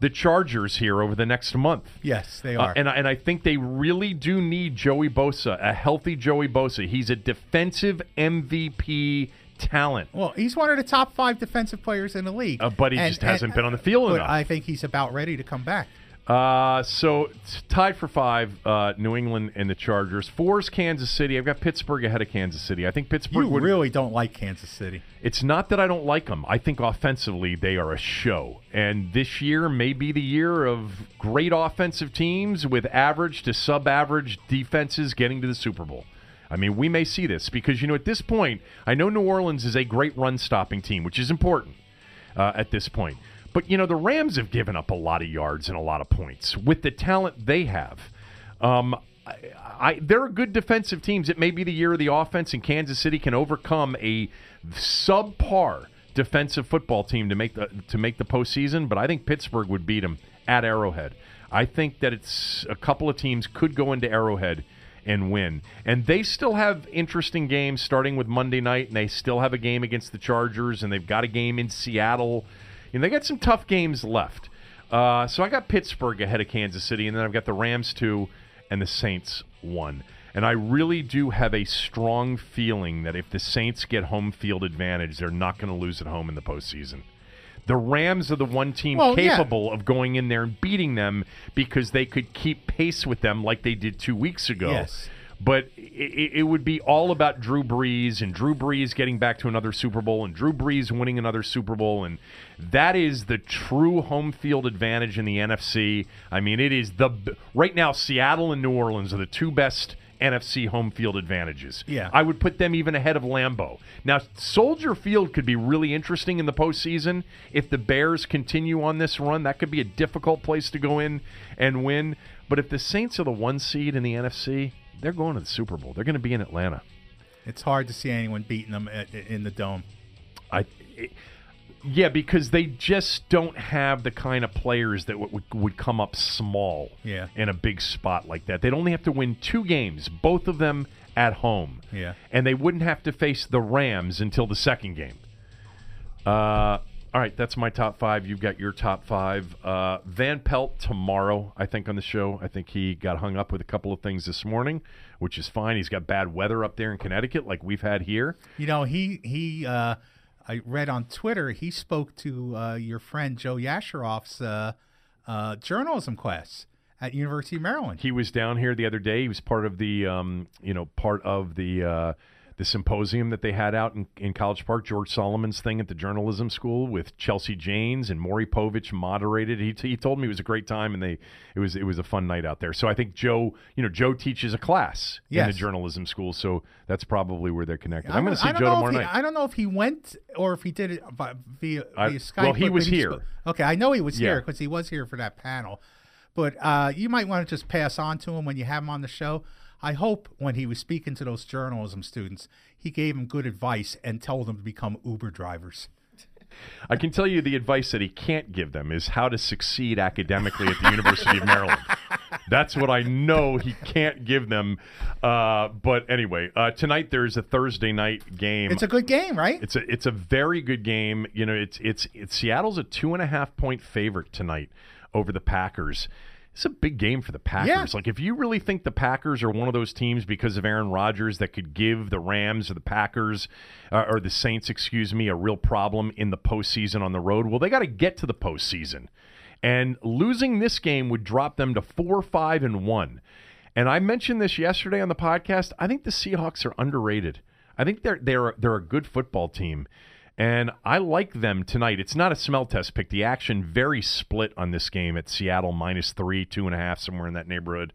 the Chargers here over the next month. Yes, they Uh, are. and, I- and I think they really do need Joey Bosa, a healthy Joey Bosa. He's a defensive MVP talent. well, he's one of the top five defensive players in the league. Uh, but he just hasn't been on the field but enough. I think he's about ready to come back. Uh, so tied for five, uh, New England and the Chargers. Four is Kansas City. I've got Pittsburgh ahead of Kansas City. I think Pittsburgh You would. really don't like Kansas City. It's not that I don't like them. I think offensively they are a show. And this year may be the year of great offensive teams with average to sub average defenses getting to the Super Bowl. I mean, we may see this because, you know, at this point, I know New Orleans is a great run stopping team, which is important uh, at this point. But, you know, the Rams have given up a lot of yards and a lot of points with the talent they have. Um, I, I, they're good defensive teams. It may be the year of the offense, and Kansas City can overcome a subpar defensive football team to make the to make the postseason. But I think Pittsburgh would beat them at Arrowhead. I think that it's a couple of teams could go into Arrowhead and win, and they still have interesting games starting with Monday night, and they still have a game against the Chargers, and they've got a game in Seattle, and they got some tough games left. Uh, so I got Pittsburgh ahead of Kansas City, and then I've got the Rams two and the Saints one. And I really do have a strong feeling that if the Saints get home field advantage, they're not going to lose at home in the postseason. The Rams are the one team Well, yeah. capable of going in there and beating them because they could keep pace with them like they did two weeks ago. Yes. But it, it would be all about Drew Brees and Drew Brees getting back to another Super Bowl and Drew Brees winning another Super Bowl. And that is the true home field advantage in the NFC. I mean, it is the right now, Seattle and New Orleans are the two best NFC home field advantages. Yeah. I would put them even ahead of Lambeau. Now, Soldier Field could be really interesting in the postseason if the Bears continue on this run. That could be a difficult place to go in and win. But if the Saints are the one seed in the NFC, they're going to the Super Bowl. They're going to be in Atlanta. It's hard to see anyone beating them at, in the dome. I, it- yeah, because they just don't have the kind of players that w- would, would come up small Yeah. in a big spot like that. They'd only have to win two games, both of them at home. Yeah. And they wouldn't have to face the Rams until the second game. Uh, all right, that's my top five. You've got your top five. Uh, Van Pelt tomorrow, I think, on the show. I think he got hung up with a couple of things this morning, which is fine. He's got bad weather up there in Connecticut, like we've had here. You know, he he. Uh, I read on Twitter he spoke to uh, your friend Joe Yasharoff's uh, uh, journalism class at University of Maryland. He was down here the other day. He was part of the, um, you know, part of the uh, the symposium that they had out in, in College Park. George Solomon's thing at the journalism school with Chelsea Janes and Maury Povich moderated. He, he told me it was a great time and they it was it was a fun night out there. So I think Joe, you know, Joe teaches a class in the journalism school, so that's probably where they're connected. I'm going to see Joe tomorrow he- night. I don't know if he went or if he did it vi- via, I- Skype. well, he was here. okay, I know he was Yeah. here because he was here for that panel. But uh, you might want to just pass on to him when you have him on the show. I hope when he was speaking to those journalism students, he gave them good advice and told them to become Uber drivers. I can tell you the advice that he can't give them is how to succeed academically at the University of Maryland. [LAUGHS] That's what I know he can't give them. Uh, but anyway, uh, tonight there's a Thursday night game. It's a good game, right? It's a it's a very good game. You know, it's it's, it's Seattle's a two and a half point favorite tonight over the Packers. It's a big game for the Packers. Yeah. Like if you really think the Packers are one of those teams because of Aaron Rodgers that could give the Rams or the Packers uh, or the Saints, excuse me, a real problem in the postseason on the road, well, they got to get to the postseason. And losing this game would drop them to four, five, and one. And I mentioned this yesterday on the podcast. I think the Seahawks are underrated. I think they're they're they're a good football team, and I like them tonight. It's not a smell test pick. The action very split on this game at Seattle minus three, two and a half, somewhere in that neighborhood.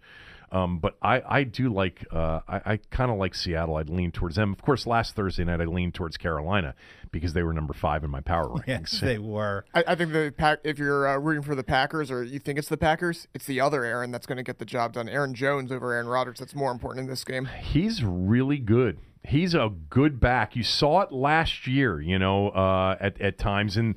Um, but I, I do like uh, I, I kind of like Seattle. I'd lean towards them. Of course, last Thursday night I leaned towards Carolina because they were number five in my power [LAUGHS] rankings. Yes, they were. I, I think the pack. If you're uh, rooting for the Packers, or you think it's the Packers, it's the other Aaron that's going to get the job done. Aaron Jones over Aaron Rodgers. That's more important in this game. He's really good. He's a good back. You saw it last year, you know, uh, at at times, and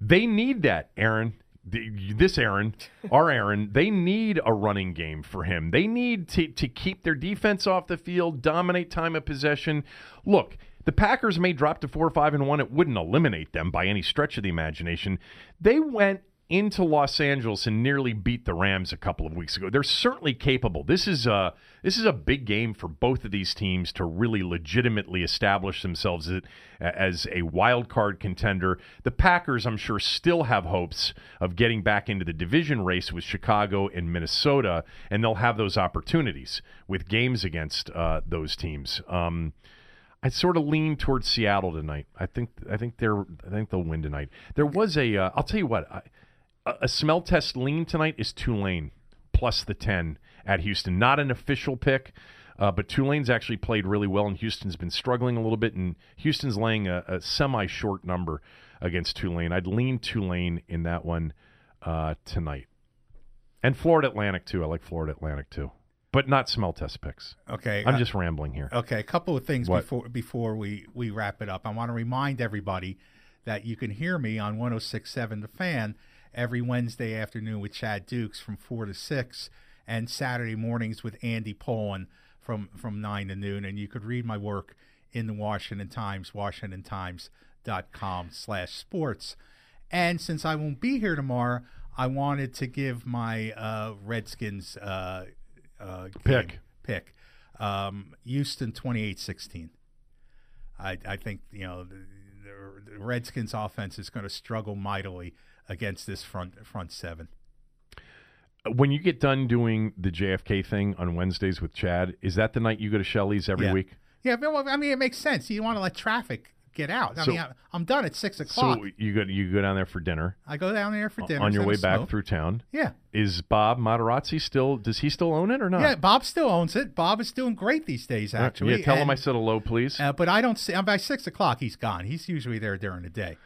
they need that. Aaron, this Aaron, [LAUGHS] our Aaron, they need a running game for him. They need to, to keep their defense off the field, dominate time of possession. Look, the Packers may drop to four, five, and one. It wouldn't eliminate them by any stretch of the imagination. They went into Los Angeles and nearly beat the Rams a couple of weeks ago. They're certainly capable. This is a this is a big game for both of these teams to really legitimately establish themselves as a wild card contender. The Packers, I'm sure, still have hopes of getting back into the division race with Chicago and Minnesota, and they'll have those opportunities with games against uh, those teams. Um, I sort of lean towards Seattle tonight. I think I think they're I think they'll win tonight. There was a will uh, tell you what. I, a smell test lean tonight is Tulane plus the 10 at Houston. Not an official pick, uh, but Tulane's actually played really well, and Houston's been struggling a little bit, and Houston's laying a, a semi short number against Tulane. I'd lean Tulane in that one uh, tonight. And Florida Atlantic, too. I like Florida Atlantic, too. But not smell test picks. Okay. I'm uh, just rambling here. Okay, a couple of things what? before before we, we wrap it up. I want to remind everybody that you can hear me on 1067 The Fan every Wednesday afternoon with Chad Dukes from 4 to 6 and Saturday mornings with Andy Pollin from, from 9 to noon. And you could read my work in the Washington Times, washingtontimes.com slash sports. And since I won't be here tomorrow, I wanted to give my uh, Redskins uh, uh, pick. Pick. Um, Houston 28-16. I, I think, you know, the, the Redskins offense is going to struggle mightily against this front front seven. When you get done doing the JFK thing on Wednesdays with Chad, is that the night you go to Shelley's every yeah. week? Yeah, well, I mean, it makes sense. You want to let traffic get out. I so, mean, I'm done at six o'clock. So you go you go down there for dinner. I go down there for dinner on your way back through town. Yeah. Is Bob Materazzi still? Does he still own it or not? Yeah, Bob still owns it. Bob is doing great these days. Actually, yeah. Tell and, him I said hello, please. Uh, but I don't see. By six o'clock, he's gone. He's usually there during the day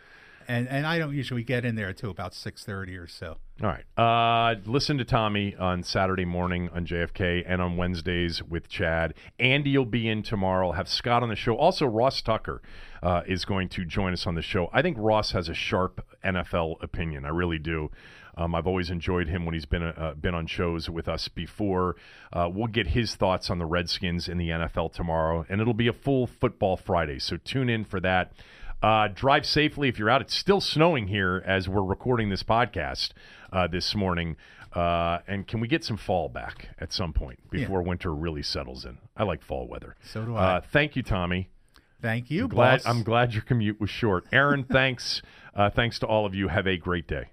and and I don't usually get in there until about six thirty or so. All right. Uh, listen to Tommy on Saturday morning on JFK and on Wednesdays with Chad. Andy will be in tomorrow. I'll have Scott on the show. Also, Ross Tucker uh, is going to join us on the show. I think Ross has a sharp NFL opinion. I really do. Um, I've always enjoyed him when he's been uh, been on shows with us before. Uh, we'll get his thoughts on the Redskins in the NFL tomorrow, and it'll be a full football Friday. So tune in for that. Uh, drive safely if you're out. It's still snowing here as we're recording this podcast uh, this morning. Uh, and can we get some fall back at some point before yeah. winter really settles in? I like fall weather. So do I. Uh, thank you, Tommy. Thank you, I'm glad. I'm glad your commute was short. Aaron, [LAUGHS] thanks. Uh, thanks to all of you. Have a great day.